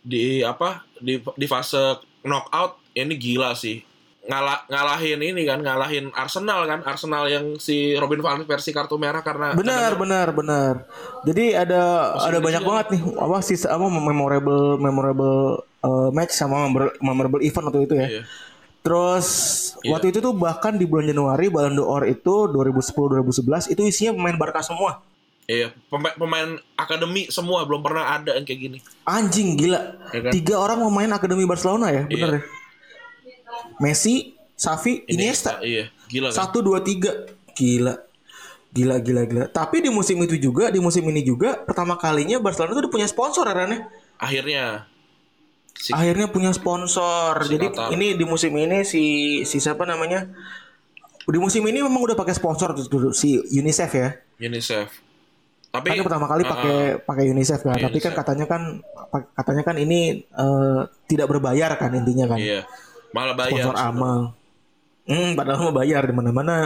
di apa di di fase knockout ini gila sih. Ngalah ngalahin ini kan, ngalahin Arsenal kan, Arsenal yang si Robin van Persie kartu merah karena Benar, benar, benar. Jadi ada ada ini banyak juga. banget nih apa sih apa memorable memorable uh, match sama memorable, memorable event waktu itu ya. Iya. Terus Iya. waktu itu tuh bahkan di bulan Januari Ballon d'Or itu 2010 2011 itu isinya pemain Barca semua. Iya, pemain, pemain akademi semua belum pernah ada yang kayak gini. Anjing gila. Iya kan? Tiga orang pemain akademi Barcelona ya, bener Iya. ya. Messi, Xavi, Iniesta. Iya, gila kan. Satu dua tiga gila gila gila gila tapi di musim itu juga di musim ini juga pertama kalinya Barcelona tuh udah punya sponsor ya Ran, ya? Akhirnya si akhirnya punya sponsor Si jadi Qatar. ini di musim ini si si siapa namanya di musim ini memang udah pakai sponsor tuh si UNICEF ya UNICEF. Tapi kan pertama kali pakai pakai UNICEF kan tapi kan UNICEF. katanya kan katanya kan ini eh, tidak berbayar kan intinya kan Iya. Malah bayar. sponsor amal hmm padahal mau bayar di mana mana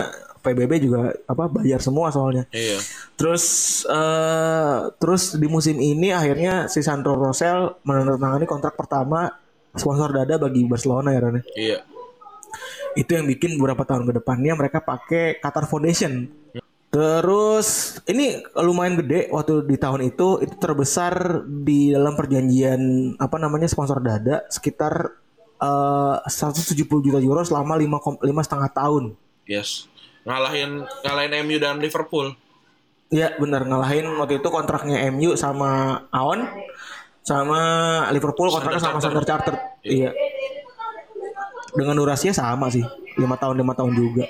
PBB juga apa bayar semua soalnya Iya. Terus eh terus di musim ini akhirnya si Sandro Rosell menandatangani kontrak pertama sponsor dada bagi Barcelona ya Ran. Iya. Itu yang bikin beberapa tahun ke depannya mereka pakai Qatar Foundation. Terus ini lumayan gede waktu di tahun itu itu terbesar di dalam perjanjian apa namanya sponsor dada sekitar eh 170 juta euro selama lima lima setengah tahun. Yes. Ngalahin ngalahin MU dan Liverpool. Iya benar ngalahin waktu itu kontraknya MU sama Aon sama Liverpool kontraknya sama Standard Standard Chartered. Iya. Dengan durasinya sama sih, lima tahun lima tahun juga.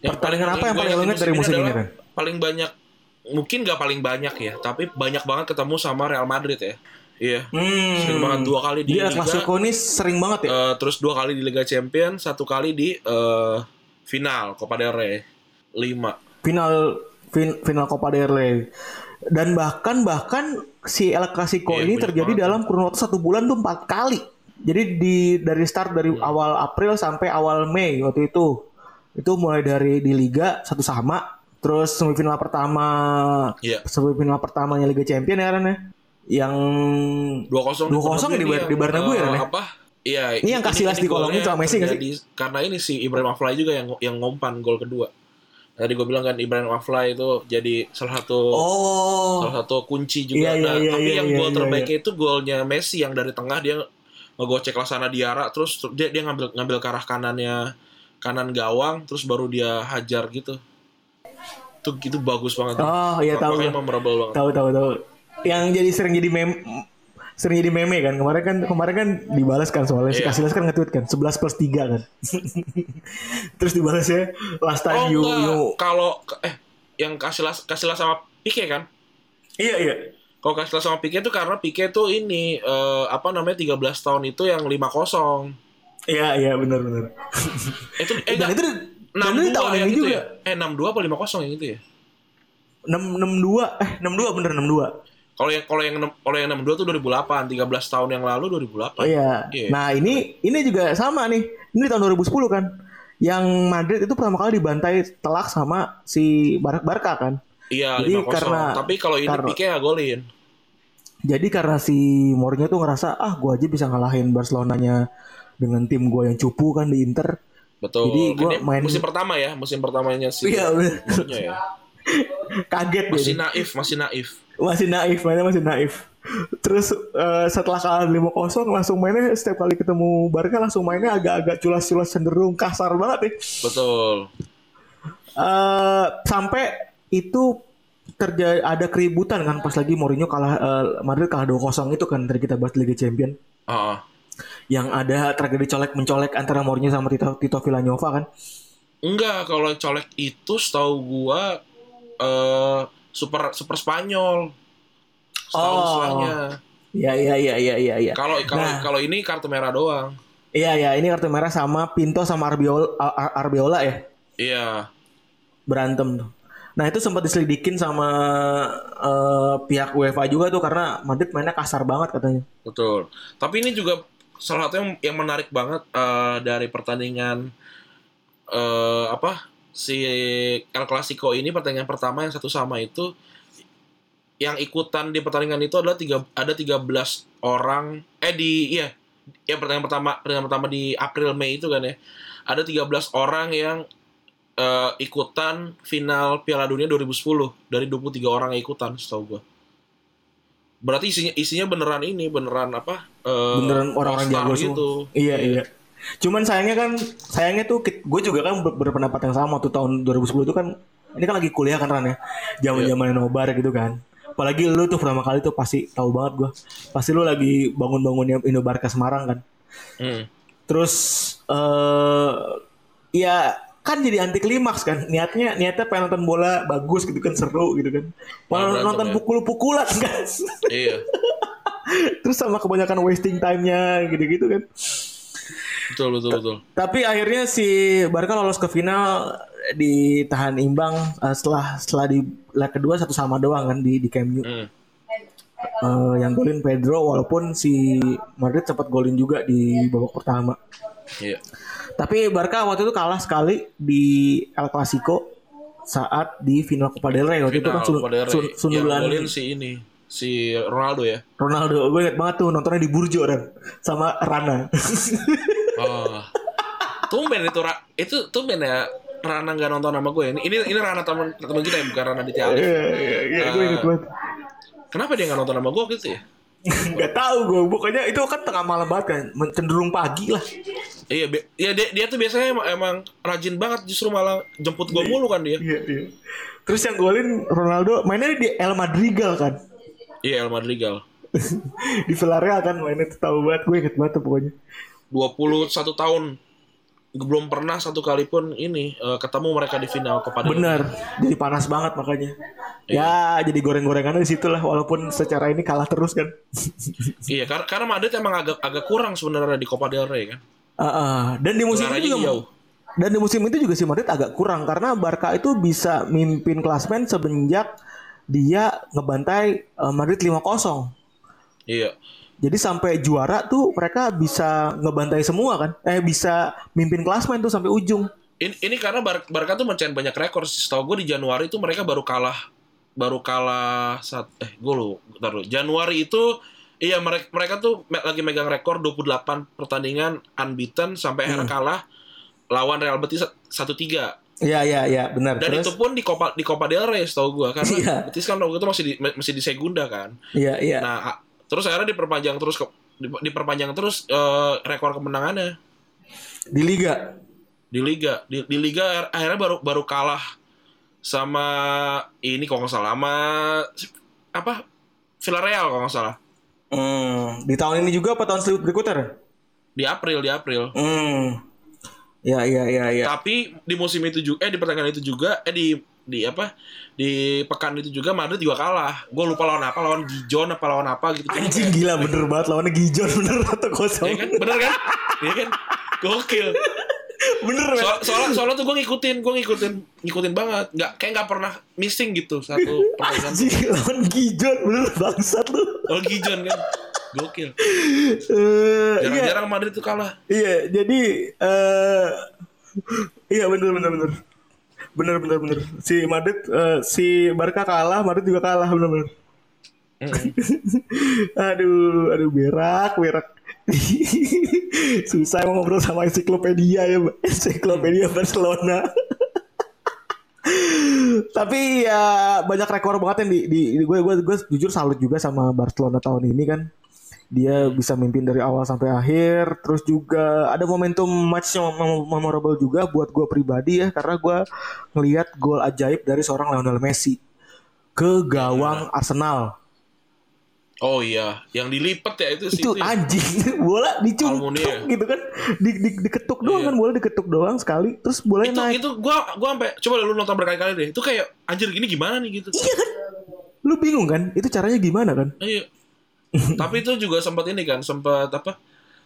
Pertandingan apa yang paling lo dari musim ini, Ren? Paling banyak mungkin gak paling banyak ya, tapi banyak banget ketemu sama Real Madrid ya. Iya. Sering banget Hmm. dua kali di Dia Liga. Clasico ini sering banget ya. eh, terus dua kali di Liga Champions, satu kali di eh, final Copa del Rey. Lima. Final fin- final Copa del Rey. Dan bahkan bahkan si El Clasico Iya, ini terjadi banget. dalam kurun waktu satu bulan tuh empat kali. Jadi di dari start dari Iya. awal April sampai awal Mei waktu itu. Itu mulai dari di liga satu sama, terus semifinal pertama Iya. semifinal pertamanya Liga Champion ya Ren ya. Yang 2-0 2-0 di Bar- di Bernabeu ya, Ren, ya? apa? Iya, Ini yang Casillas dikolongin golnya sama Messi sih? Karena ini si Ibrahim Aflay juga yang yang ngumpan gol kedua. Tadi gue bilang kan Ibrahim Aflay itu jadi salah satu Oh. salah satu kunci juga. Iya, iya, Nah, iya, tapi iya, yang iya, gol iya, terbaiknya itu golnya Messi yang dari tengah dia ngegocek Lasana Diara terus dia dia ngambil ngambil ke arah kanannya kanan gawang terus baru dia hajar gitu. Itu gitu bagus banget. Oh, iya tahu Makanya memorable banget. Tahu tahu tahu. Yang jadi sering jadi meme sering jadi meme kan kemarin kan kemarin kan dibalas kan soalnya si Iya. Casillas kan nge-tweet kan 11 plus 3 kan terus dibalasnya last Oh time you, enggak, you- kalau eh yang Casillas Casillas sama Pique kan? iya iya Kalau Casillas sama Pique itu karena Pique tuh ini eh, apa namanya 13 tahun itu yang 5-0. Iya iya benar benar Itu eh dan itu dan itu di 62 tahun yang ini itu juga ya? Eh 62 apa 5-0 yang itu ya? 6 62 eh 62 bener 62 Kalau yang kalau yang enam- kalau yang 62 tuh 2008, 13 tahun yang lalu 2008. Oh iya. Iya. Nah ini ini juga sama nih. Ini di tahun 2010 kan. Yang Madrid itu pertama kali dibantai telak sama si Bar Barca kan. Iya, Jadi 5-0. karena- Tapi kalau ini karena- Pique nggak golin. Jadi karena si Mourinho tuh ngerasa ah gua aja bisa ngalahin Barcelonanya dengan tim gua yang cupu kan di Inter. Betul. Jadi Ini main- musim pertama ya, musim pertamanya si Iya bener. Ya. Kaget Masih dia. naif, masih naif. Masih naif, mainnya masih naif. Terus eh, setelah kalah 5-0 langsung mainnya setiap kali ketemu Barca langsung mainnya agak-agak culas-culas cenderung kasar banget nih. Betul. eh sampai itu terjadi ada keributan kan pas lagi Mourinho kalah eh, Madrid kalah 2-0 itu kan tadi kita bahas Liga Champion Heeh. Yang ada tragedi colek mencolek antara Mourinho sama Tito Tito Villanova kan Enggak, kalau colek itu setahu gua eh super super Spanyol. Setahun Oh. setelahnya. Iya iya iya iya iya iya. Kalau kalau Nah. kalau ini kartu merah doang. Iya iya ini kartu merah sama Pinto sama Arbiola, Ar- Arbiola ya Iya. berantem tuh. Nah itu sempat diselidikin sama eh, pihak UEFA juga tuh karena Madrid mainnya kasar banget katanya. Betul. Tapi ini juga salah satu yang, yang menarik banget eh, dari pertandingan eh apa si El Clasico ini pertandingan pertama yang satu sama itu yang ikutan di pertandingan itu adalah tiga ada 13 orang eh di iya yang pertandingan pertama pertandingan pertama di April Mei itu kan ya ada 13 orang yang eh, ikutan final Piala Dunia 2010 dari 23 orang yang ikutan setahu gua berarti isinya isinya beneran ini beneran apa eh, Beneran orang-orang jago semua. gitu Iya iya. Cuman sayangnya kan sayangnya tuh gue juga kan ber- berpendapat yang sama waktu tahun 2010 itu kan ini kan lagi kuliah kan Ran ya. Zaman-zaman nobar gitu kan. Apalagi lu tuh pertama kali tuh pasti tahu banget gua. Pasti lu lagi bangun-bangunnya Indo Barca Semarang kan. Hmm. Terus eh ya kan jadi anti klimaks kan niatnya niatnya pengen nonton bola bagus gitu kan seru gitu kan malah nonton ya. pukul-pukulan kan iya terus sama kebanyakan wasting time-nya gitu-gitu kan betul betul betul Tapi akhirnya si Barca lolos ke final ditahan imbang eh, setelah setelah di leg kedua satu sama doang kan di di Camp Nou. Hmm. Eh, yang golin Pedro walaupun si Madrid sempat golin juga di babak pertama. iya Tapi Barca waktu itu kalah sekali di El Clasico saat di final Copa del Rey waktu itu kan Final sun- Copa del Rey. sun- sundulan yang golin si ini si Ronaldo ya Ronaldo. Gue inget banget tuh nontonnya di Burjo dan sama Rana. oh tumben itu Ra- itu tumben ya Rana nggak nonton sama gue ini ini ini Rana teman teman kita ya bukan Rana di Tialif Iya iya iya gue inget banget. kenapa dia nggak nonton sama gue gitu ya Gak tahu gue pokoknya itu kan tengah malam banget kan. Cenderung pagi lah. Iya iya dia, dia tuh biasanya emang, emang rajin banget justru malah jemput gue mulu kan dia. Iya iya. Terus yang golin Ronaldo mainnya di El Madrigal kan? Iya El Madrigal. Di Villarreal kan mainnya tuh tahu banget. Gue inget banget tuh pokoknya. 21 tahun belum pernah satu kali pun ini eh, ketemu mereka di final Rey. bener jadi panas banget makanya ya jadi goreng-gorengannya di situ lah walaupun secara ini kalah terus kan Iya, karena, karena Madrid emang agak agak kurang sebenarnya di Copa del Rey kan. Ah, ah. dan di musim Gelarnya itu juga jauh. dan di musim itu juga si Madrid agak kurang karena Barca itu bisa mimpin klasmen semenjak dia ngebantai eh, Madrid 5-0 Iya. Jadi sampai juara tuh mereka bisa ngebantai semua kan? Eh bisa mimpin klasmen tuh sampai ujung. Ini, ini karena Bar Barca tuh mencetak banyak rekor. sih. Setahu gue di Januari itu mereka baru kalah baru kalah saat eh gue lu dulu. Januari itu iya mereka mereka tuh lagi megang rekor 28 pertandingan unbeaten sampai akhirnya Hmm. kalah lawan Real Betis 1-3. Iya iya iya benar. Dan Terus itu pun di Copa di Copa del Rey setahu gue karena Iya. Betis kan waktu itu masih di masih di Segunda kan. iya iya. Nah, a- terus akhirnya diperpanjang terus ke, di- diperpanjang terus eh, rekor kemenangannya Di liga. di liga. Di, di liga akhir- akhirnya baru baru kalah sama ini kalau nggak salah sama apa Villarreal kalau nggak salah Hmm, di tahun ini juga apa tahun berikutnya? di April di April. Hmm. Iya iya iya iya. Tapi di musim itu juga eh di pertandingan itu juga eh di di apa di pekan itu juga Madrid juga kalah. Gue lupa lawan apa lawan Gijon apa lawan apa gitu. Cuma Anjing gila bener banget lawannya Gijon bener atau kosong. Iya kan bener kan? Iya kan? Gokil. bener. Soal, soalnya, soalnya tuh gue ngikutin, gue ngikutin, ngikutin banget. Nggak kayak nggak pernah missing gitu satu pertandingan. Anjing lawan Gijon bener bangsat lu. Oh Gijon kan, gokil. Eh, iya. Jarang-jarang Madrid tuh kalah. Iya, jadi eh iya bener bener bener. Bener bener bener. Si Madrid eh, si Barca kalah, Madrid juga kalah bener bener. aduh, aduh berak, berak. Susah emang ngobrol sama ensiklopedia ya, Mbak. ensiklopedia Barcelona. Tapi ya banyak rekor banget yang di, di, di gue gue gue jujur salut juga sama Barcelona tahun ini kan. Dia bisa mimpin dari awal sampai akhir. Terus juga ada momentum match yang mem- memorable juga buat gue pribadi ya karena gue ngelihat gol ajaib dari seorang Lionel Messi ke gawang Arsenal. Oh iya, yang dilipet ya itu sih. itu ya. anjing bola dicungkuk Almunia. gitu kan di, di, diketuk doang Iya. kan bola diketuk doang sekali terus bola itu naik itu gua gua sampai coba lu nonton berkali-kali deh. Itu kayak anjir gini gimana nih gitu. iya kan lu bingung kan itu caranya gimana kan Iya. Tapi itu juga sempat ini kan, sempat apa?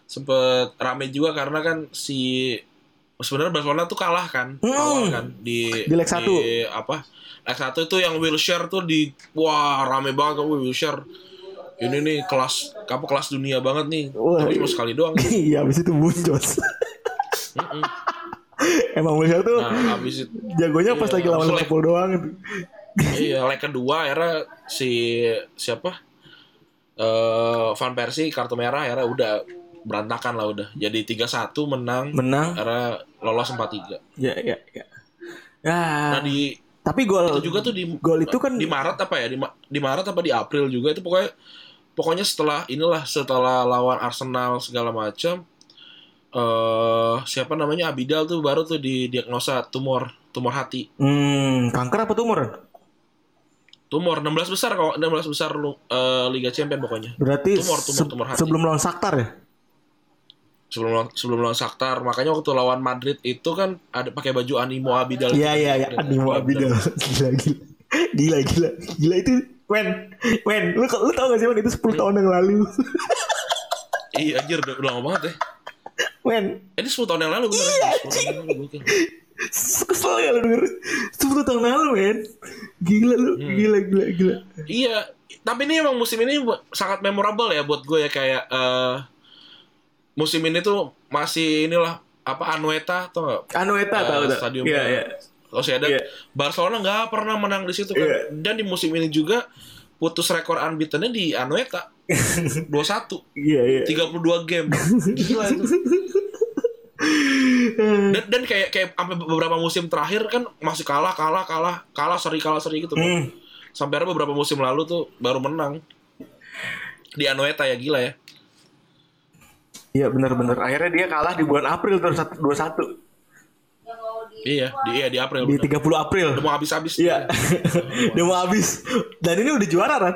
Sempat rame juga karena kan si sebenarnya Barcelona tuh kalah kan Hmm. awal kan di Di leg satu. apa? Leg satu itu yang Wilshere tuh di wah rame banget wih, Wilshere. Ini nih kelas apa kelas dunia banget nih. Wah. Tapi cuma sekali doang. iya habis itu muncos emang Wilshere tuh Nah, habis itu jagonya pas Iya, lagi lawan. Liverpool doang iya leg kedua akhirnya si siapa eh Van Persie kartu merah akhirnya udah berantakan lah udah. Jadi 3-1 menang menang. akhirnya lolos 4-3 ya ya ya. Ya. Nah di tapi gol itu juga tuh di gol itu kan di Maret apa ya? Di, di Maret apa di April juga itu pokoknya pokoknya setelah inilah setelah lawan Arsenal segala macam eh siapa namanya? Abidal tuh baru tuh didiagnosa tumor tumor hati. Hmm, kanker apa tumor tumor 16 besar kok 16 besar lu eh, Liga Champion pokoknya berarti Tumor, tumor, se- tumor hati. sebelum lawan Shakhtar ya sebelum lawan- sebelum lawan Shakhtar makanya waktu lawan Madrid itu kan ada pakai baju Animo Abidal Iya iya iya, Iya, Animo Abidal. Gila gila. Gila gila. Gila itu Wen, Wen, lu lu tau gak sih Wen itu 10 tahun yang lalu. iya anjir udah, lama banget ya Wen, ini 10 tahun yang lalu bener iya, 10 tahun yang lalu. Kesel ya lu denger. 10 tahun lalu men. Gila lu, Hmm. gila gila gila. Iya, tapi ini emang musim ini sangat memorable ya buat gue ya kayak eh, musim ini tuh masih inilah apa Anueta atau enggak? Anoeta Eh, tau stadium Iya iya. Sociedad. Iya. Barcelona nggak pernah menang di situ kan. Iya. Dan di musim ini juga putus rekor unbeaten-nya di Anoeta. 21 Iya iya. 32 game. Gila itu. Dan, dan kayak kayak sampai beberapa musim terakhir kan masih kalah kalah kalah kalah seri kalah seri gitu. Hmm. Sampai beberapa musim lalu tuh baru menang. Di Anoeta ya gila ya. Iya benar-benar. Akhirnya dia kalah di bulan April tahun 21 Iya, di iya di April. di bener. 30 April. Udah mau habis-habis. Iya. Dia mau habis. Dan ini udah juara kan?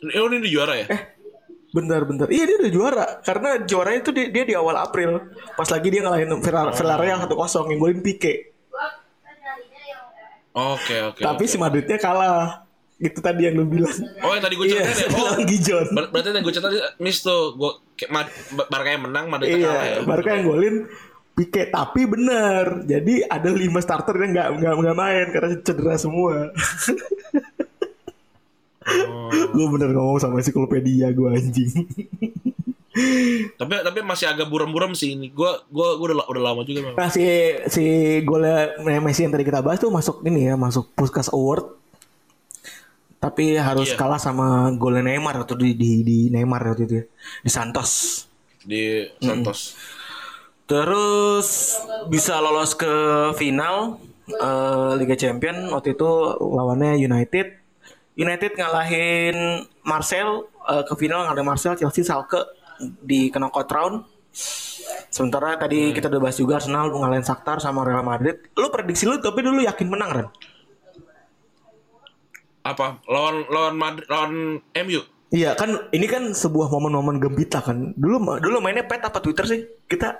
Eh, oh, ini di juara ya? Bentar, bentar. Iya dia udah juara. Karena juaranya itu dia, dia di awal April. Pas lagi dia ngalahin Ferrari, Ferrari yang 1-0 yang golin Pique. Oke, oke. Tapi oke. si Madridnya kalah. Itu tadi yang lu bilang. Oh, yang tadi gue Iya, ceritain ya. Oh, lawan Gijon. ber- berarti yang gue ceritain tadi miss tuh. Gue Barca yang menang, Madrid kalah ya. Iya, Barca yang golin Pique. Tapi bener. Jadi ada lima starter yang nggak nggak main karena cedera semua. Oh. gue bener ngomong sama ensiklopedia gue anjing. Tapi tapi masih agak buram-buram sih ini. Gue gua, gua udah udah lama juga memang. Nah si si golnya Messi yang tadi kita bahas tuh masuk ini ya masuk Puskas Award. Tapi harus Iya. kalah sama golnya Neymar waktu di, di, di Neymar waktu itu ya. Di Santos. di Santos. Terus bisa lolos ke final eh, Liga Champion waktu itu lawannya United. United ngalahin Marcel eh, ke final ngalahin Marcel Chelsea Salke di knockout round. Sementara tadi kita udah bahas juga Arsenal ngalahin Shakhtar sama Real Madrid. Lu prediksi lu tapi dulu yakin menang Ren? Apa? Lawan lawan Madrid lawan MU. Iya kan ini kan sebuah momen-momen gembira kan. Dulu dulu mainnya pet apa Twitter sih? Kita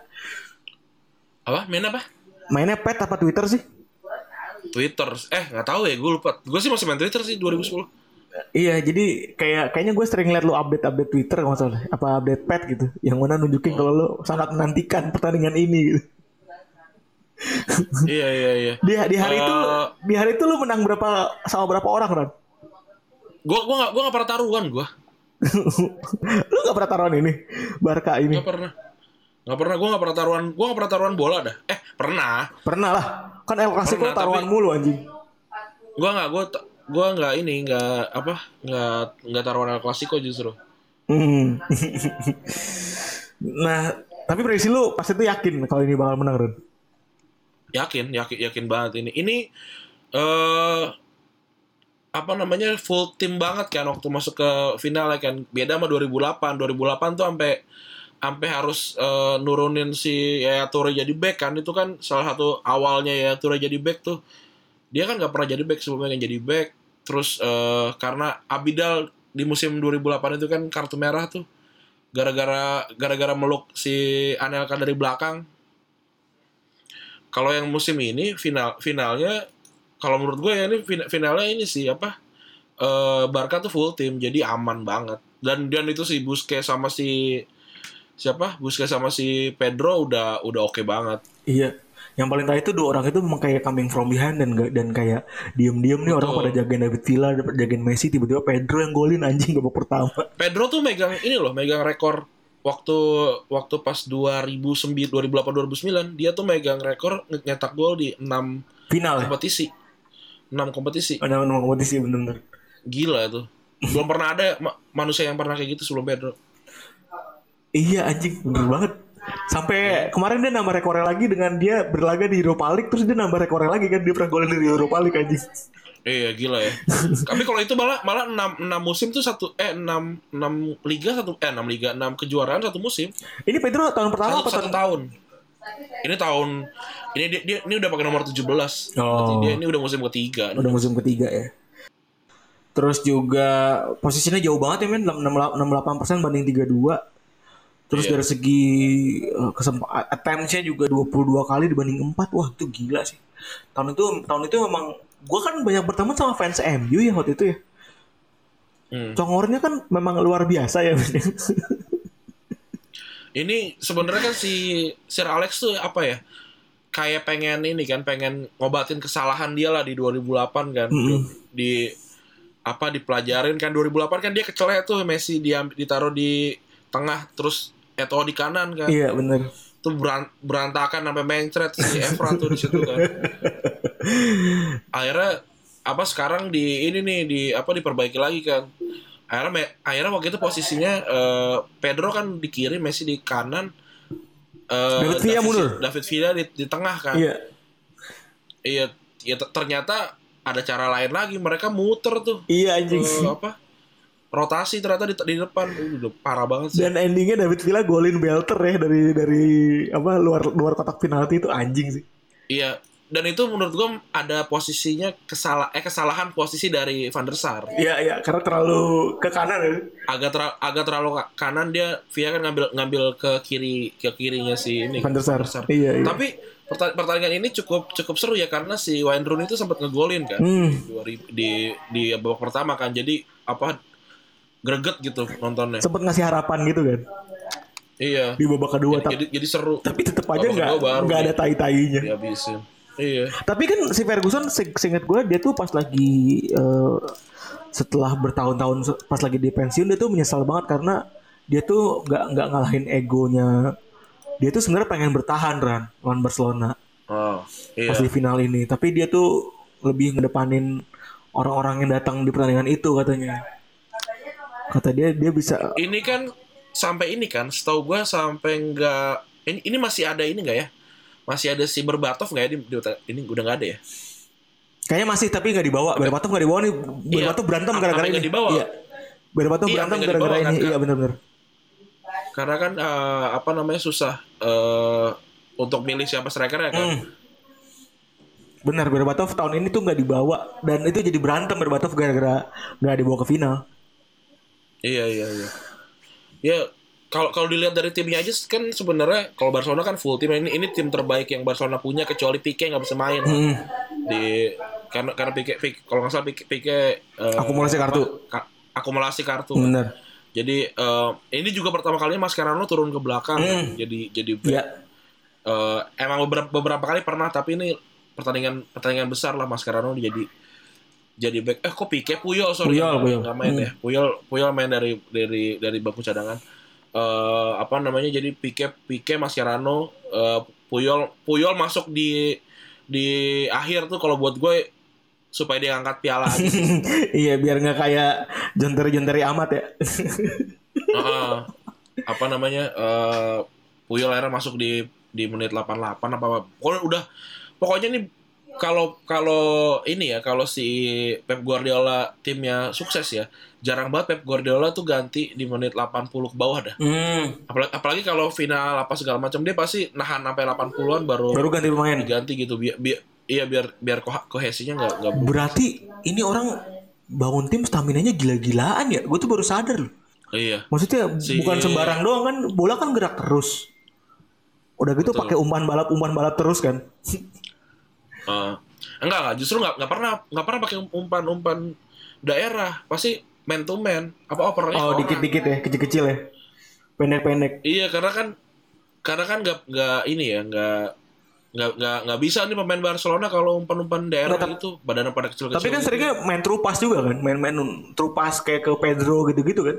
Apa? Main apa? mainnya pet apa Twitter sih? Twitter. Eh, nggak tahu ya, gue lupa. Gue sih masih main Twitter sih 2010. Iya, jadi kayak kayaknya gue sering liat lu update-update Twitter kalau salah, apa update pet gitu, yang mana nunjukin kalau lu sangat menantikan pertandingan ini. Gitu. iya, iya, iya. Di, di hari itu, Eh. di hari itu lu menang berapa sama berapa orang kan? Gue gua nggak gua nggak pernah taruhan gue. lu nggak pernah taruhan ini, Barca ini? Nggak pernah. Nggak pernah. Gue nggak pernah taruhan. Gue nggak pernah taruhan bola dah. Eh, pernah. Pernah lah, kan El Clasico taruhan tapi- mulu anjing. Gue nggak. Gue gue nggak ini nggak apa nggak nggak taruhan El Clasico justru. Hmm. nah, tapi prediksi lu pas itu yakin kalau ini bakal menang Ren? Yakin, yakin, yakin banget ini. Ini eh apa namanya full tim banget kan waktu masuk ke final ya kan. Beda sama 2008. 2008 tuh sampai sampai harus eh, nurunin si Yaya Toure jadi back kan. Itu kan salah satu awalnya Yaya Toure jadi back tuh. Dia kan nggak pernah jadi back sebelumnya kan jadi back. Terus eh, karena Abidal di musim 2008 itu kan kartu merah tuh gara-gara gara-gara meluk si Anelka dari belakang. Kalau yang musim ini final finalnya kalau menurut gue ya ini fin- finalnya ini sih apa eh Barca tuh full tim jadi aman banget dan dan itu si Busquets sama si siapa Busquets sama si Pedro udah udah oke banget Iya. Yang paling tahu itu dua orang itu memang kayak coming from behind dan dan kayak diem-diem nih orang pada jagain David Villa, jagain Messi tiba-tiba Pedro yang golin anjing babak pertama. Pedro tuh megang ini loh megang rekor waktu waktu pas 2009 2008 2009 dia tuh megang rekor nyetak gol di 6 Final ya. kompetisi 6 kompetisi Ada nama kompetisi bener-bener. gila tuh belum pernah ada ma- manusia yang pernah kayak gitu sebelum Pedro Iya anjing bener banget. Sampai kemarin dia nambah rekornya lagi dengan dia berlaga di Europa League terus dia nambah rekornya lagi kan dia pernah golin di Europa League anjing. Iya gila ya. Tapi kalau itu malah malah 6, 6 musim tuh satu eh 6 6 liga satu eh 6 liga 6 kejuaraan satu musim. Ini Pedro tahun pertama Satu, apa satu tahun? tahun. Ini tahun ini dia, dia ini udah pakai nomor 17. Berarti Oh. dia ini udah musim ketiga. Udah musim ketiga ya. Terus juga posisinya jauh banget ya men 68% banding 32. Terus Iya. dari segi kesempatan attempts-nya juga 22 kali dibanding 4. Wah, itu gila sih. Tahun itu tahun itu memang gua kan banyak berteman sama fans MU ya waktu itu ya. Hmm. Congornya kan memang luar biasa ya. Ini sebenarnya kan si Sir Alex tuh apa ya? Kayak pengen ini kan, pengen ngobatin kesalahan dia lah di 2008 kan. Mm-mm. Di apa dipelajarin kan 2008 kan dia kecelek tuh Messi diam- ditaruh di tengah terus Eto'o di kanan kan. iya. Tuh beran- berantakan sampai mencret si Evra tuh di situ kan. Akhirnya apa sekarang di ini nih di apa diperbaiki lagi kan. Akhirnya akhirnya waktu itu posisinya eh, Pedro kan di kiri, Messi di kanan. eh, David Villa mundur. David Villa di, di tengah kan. Iya. Iya, ya ter- ternyata ada cara lain lagi. Mereka muter tuh. Iya anjing. Eh, apa? Rotasi ternyata di, di depan. Udah parah banget sih. Dan endingnya David Villa golin belter ya dari dari apa luar luar kotak penalti itu anjing sih. Iya, dan itu menurut gua ada posisinya kesalah eh kesalahan posisi dari Van der Sar. Iya iya karena terlalu ke kanan ya. Agak tera- agak terlalu ka- kanan dia Via kan ngambil ngambil ke kiri ke kirinya si ini Van der Sar. Iya iya. Tapi perta- pertandingan ini cukup cukup seru ya karena si Wayne Rooney itu sempat ngegolin kan. Hmm. 2000 di di babak pertama kan. Jadi apa greget gitu nontonnya. Sempet ngasih harapan gitu kan Iya. di babak kedua tapi, Jadi jadi seru. tapi tetep aja nggak nggak ada nih. tai tainya. Dihabisin. Iya. Tapi kan si Ferguson seinget gue dia tuh pas lagi eh, setelah bertahun-tahun pas lagi di pensiun dia tuh menyesal banget karena dia tuh nggak nggak ngalahin egonya. Dia tuh sebenarnya pengen bertahan Ran lawan Barcelona Oh, iya. pas di final ini. Tapi dia tuh lebih ngedepanin orang-orang yang datang di pertandingan itu katanya. Kata dia dia bisa ini kan sampai ini kan setahu gua sampai enggak ini ini masih ada ini enggak ya masih ada si Berbatov nggak ya di, di- ini udah nggak ada ya kayaknya masih tapi nggak dibawa. Berbatov nggak dibawa nih. Berbatov berantem Apa- gara-gara ini. nggak dibawa? Iya. Berbatov Iya, berantem nggak gara-gara kan, ini. Kak? Iya benar-benar. karena kan eh, apa namanya susah eh, untuk milih siapa striker ya kan Hmm. Benar Berbatov tahun ini tuh nggak dibawa dan itu jadi berantem Berbatov gara-gara nggak dibawa ke final. Iya iya iya ya kalau kalau dilihat dari timnya aja kan sebenarnya kalau Barcelona kan full tim ini ini tim terbaik yang Barcelona punya kecuali Pique nggak bisa main Hmm. di karena karena Pique, Pique kalau nggak salah Pique, Pique eh, Akumulasi apa, kartu. ka- akumulasi kartu Benar. Jadi eh, ini juga pertama kalinya Mascherano turun ke belakang. Hmm. Jadi jadi Iya. eh, emang beberapa, beberapa kali pernah tapi ini pertandingan pertandingan besar lah Mascherano jadi jadi back. Eh kok Pique Puyol sorry Puyol, nggak- Puyol. main Hmm. ya. Puyol Puyol main dari dari dari bangku cadangan. Eh apa namanya jadi Pique Pique Mascherano eh, Puyol Puyol masuk di di akhir tuh kalau buat gue supaya dia angkat piala aja. iya biar nggak kayak jonteri-jonteri amat ya. Heeh. apa namanya eh Puyol akhirnya masuk di di menit 88 apa apa pokoknya udah pokoknya nih kalau kalau ini ya kalau si Pep Guardiola timnya sukses ya jarang banget Pep Guardiola tuh ganti di menit 80 ke bawah dah Hmm. apalagi, apalagi kalau final apa segala macam dia pasti nahan sampai 80-an baru, Baru ganti pemain. diganti gitu biar biar iya biar biar koh- kohesinya nggak nggak Berarti ini orang bangun tim stamina-nya gila-gilaan ya. Gue tuh baru sadar loh. Iya. Maksudnya Si- bukan sembarang doang kan, bola kan gerak terus. Udah gitu pakai umpan balap umpan balap terus kan. Eh, enggak enggak justru enggak enggak pernah enggak pernah pakai umpan-umpan daerah. Pasti man to man. Apa opernya? Oh, dikit-dikit ya, kecil-kecil ya. Pendek-pendek. Iya, karena kan karena kan enggak enggak ini ya, enggak nggak nggak nggak bisa nih pemain Barcelona kalau umpan-umpan daerah Nggak, itu badannya pada kecil-kecil. Tapi kan gitu. seringnya main true pass juga kan, main-main true pass kayak ke Pedro gitu-gitu kan.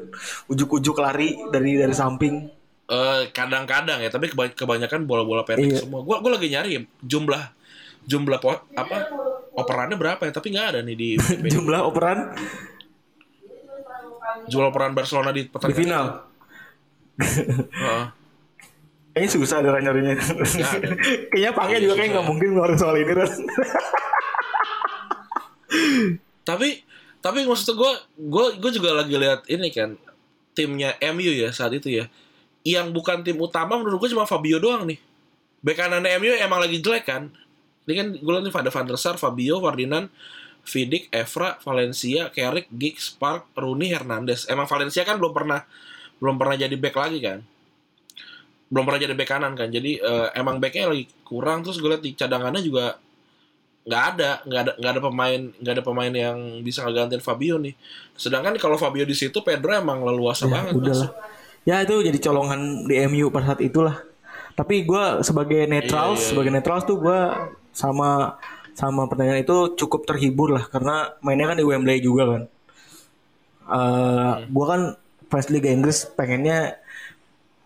Ujuk-ujuk lari dari dari samping. Eh, kadang-kadang ya, tapi keba- kebanyakan bola-bola pendek Iya. semua. Gua gua lagi nyari ya, jumlah jumlah po- apa operannya berapa ya, tapi nggak ada nih di. Jumlah operan jumlah operan Barcelona di di pertandingan. final. Heeh. Kayaknya susah ada nyarinya. Kayaknya Pangnya Iya, juga kayak nggak mungkin ngeluarin soal ini kan. tapi tapi maksud gue gue gue juga lagi lihat ini kan timnya MU ya saat itu ya yang bukan tim utama menurut gue cuma Fabio doang nih bek kanannya MU emang lagi jelek kan ini kan gue lihat nih ada Van der Sar Fabio Ferdinand Vidic Evra Valencia Carrick Giggs Park Rooney Hernandez. Emang Valencia kan belum pernah belum pernah jadi back lagi kan? Belum pernah jadi back kanan kan? Jadi eh, emang backnya lagi kurang. Terus gue lihat di cadangannya juga nggak ada nggak ada nggak ada pemain nggak ada pemain yang bisa ngegantiin Fabio nih. Sedangkan kalau Fabio di situ Pedro emang leluasa ya, banget udahlah. Ya itu jadi colongan di MU pada saat itulah. Tapi gue sebagai netral, Iya, iya, sebagai netral tuh gue sama sama pertandingan itu cukup terhibur lah karena mainnya kan di Wembley juga kan. Eh gue kan fans Liga Inggris pengennya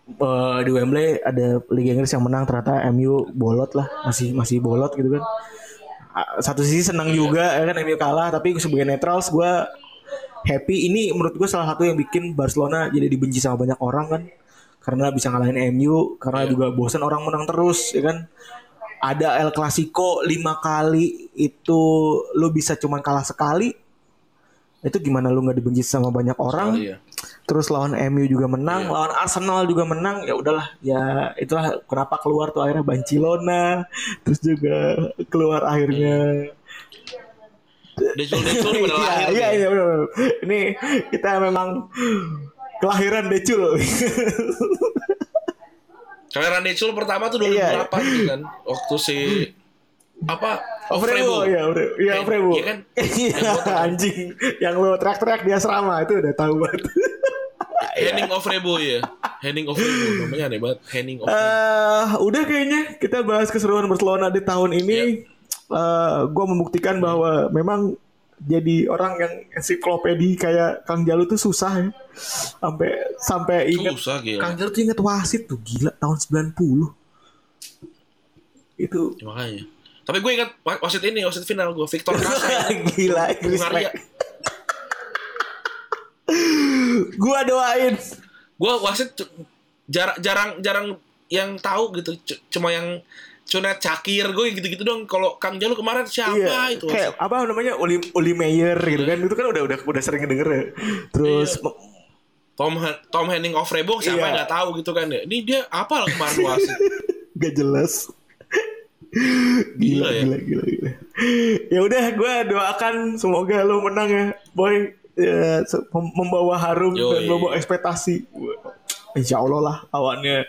eh, di Wembley ada Liga Inggris yang menang ternyata MU bolot lah masih masih bolot gitu kan. Ah, Satu sisi senang juga ya kan MU kalah tapi sebagai netrals gue happy. Ini menurut gue salah satu yang bikin Barcelona jadi dibenci sama banyak orang kan. Karena bisa ngalahin MU karena juga bosan orang menang terus ya kan ada El Clasico lima kali itu lu bisa cuman kalah sekali itu gimana lu nggak dibenci sama banyak orang Iya. terus lawan MU juga menang lawan Arsenal juga menang ya udahlah ya itulah kenapa keluar tuh akhirnya Barcelona terus juga keluar akhirnya Decul Decul pada Iya, iya, iya, benar, benar. Ini kita memang kelahiran Decul. kelahiran Decul pertama tuh 2008 Iya. gitu kan waktu si apa Ofrebo, ya, Ofrebo. Iya, Eh, Ofrebo. iya kan? Iya, anjing. Yang lo teriak-teriak di asrama itu udah tahu banget. Henning Ofrebo ya Henning Ofrebo namanya aneh banget Henning Ofrebo Eh, udah kayaknya kita bahas keseruan Barcelona di tahun ini. Eh, gue membuktikan bahwa memang jadi orang yang ensiklopedi kayak Kang Jalu tuh susah ya. Sampai sampai ingat susah gila Kang Jalu tuh inget wasit tuh gila tahun 90. Itu Ya, makanya tapi gue ingat wa- wasit ini wasit final gue Victor Kasa gila. Gua doain. gue wasit jarang jarang jarang yang tahu gitu cuma yang Cunet Cakir gue gitu-gitu dong kalau Kang Jalu kemarin siapa Iya, itu kayak apa namanya Oli Oli Meyer gitu kan itu kan udah udah udah sering denger ya. Terus Iya. Tom Tom Henning Ofrebo siapa Iya. nggak tahu gitu kan ya ini dia apa lah kemarin wasit gak jelas. Gila Gila, ya. gila, gila, gila. Ya udah, gue doakan semoga lo menang ya, boy. Ya, membawa harum Yoi. dan membawa ekspektasi. Insya Allah lah lawannya,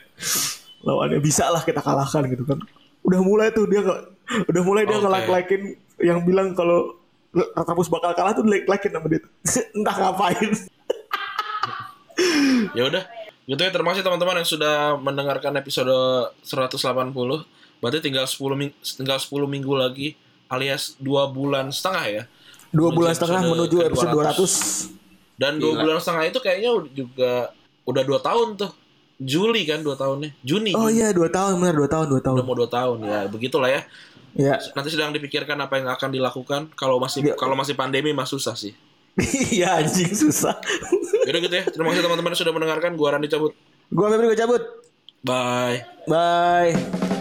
lawannya bisa lah kita kalahkan gitu kan. Udah mulai tuh dia udah mulai dia Oke. nge-like-likein yang bilang kalau Retropus bakal kalah tuh like-likein sama dia. Entah ngapain. ya udah gitu ya terima kasih teman-teman yang sudah mendengarkan episode 180 berarti tinggal 10 ming tinggal 10 minggu lagi alias dua bulan setengah ya Dua Menuju bulan setengah menuju episode 200. dan dua bulan setengah itu kayaknya juga udah dua tahun tuh Juli kan dua tahunnya Juni Oh Juni. iya, dua tahun benar dua tahun dua tahun. udah mau dua tahun ya begitulah ya Ya, nanti sedang dipikirkan apa yang akan dilakukan kalau masih Ya. kalau masih pandemi mah susah sih iya anjing susah. Yaudah gitu ya terima kasih teman-teman sudah mendengarkan gua Randy cabut Gua Febri gue cabut. bye Bye.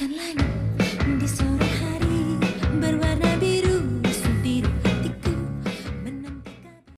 can like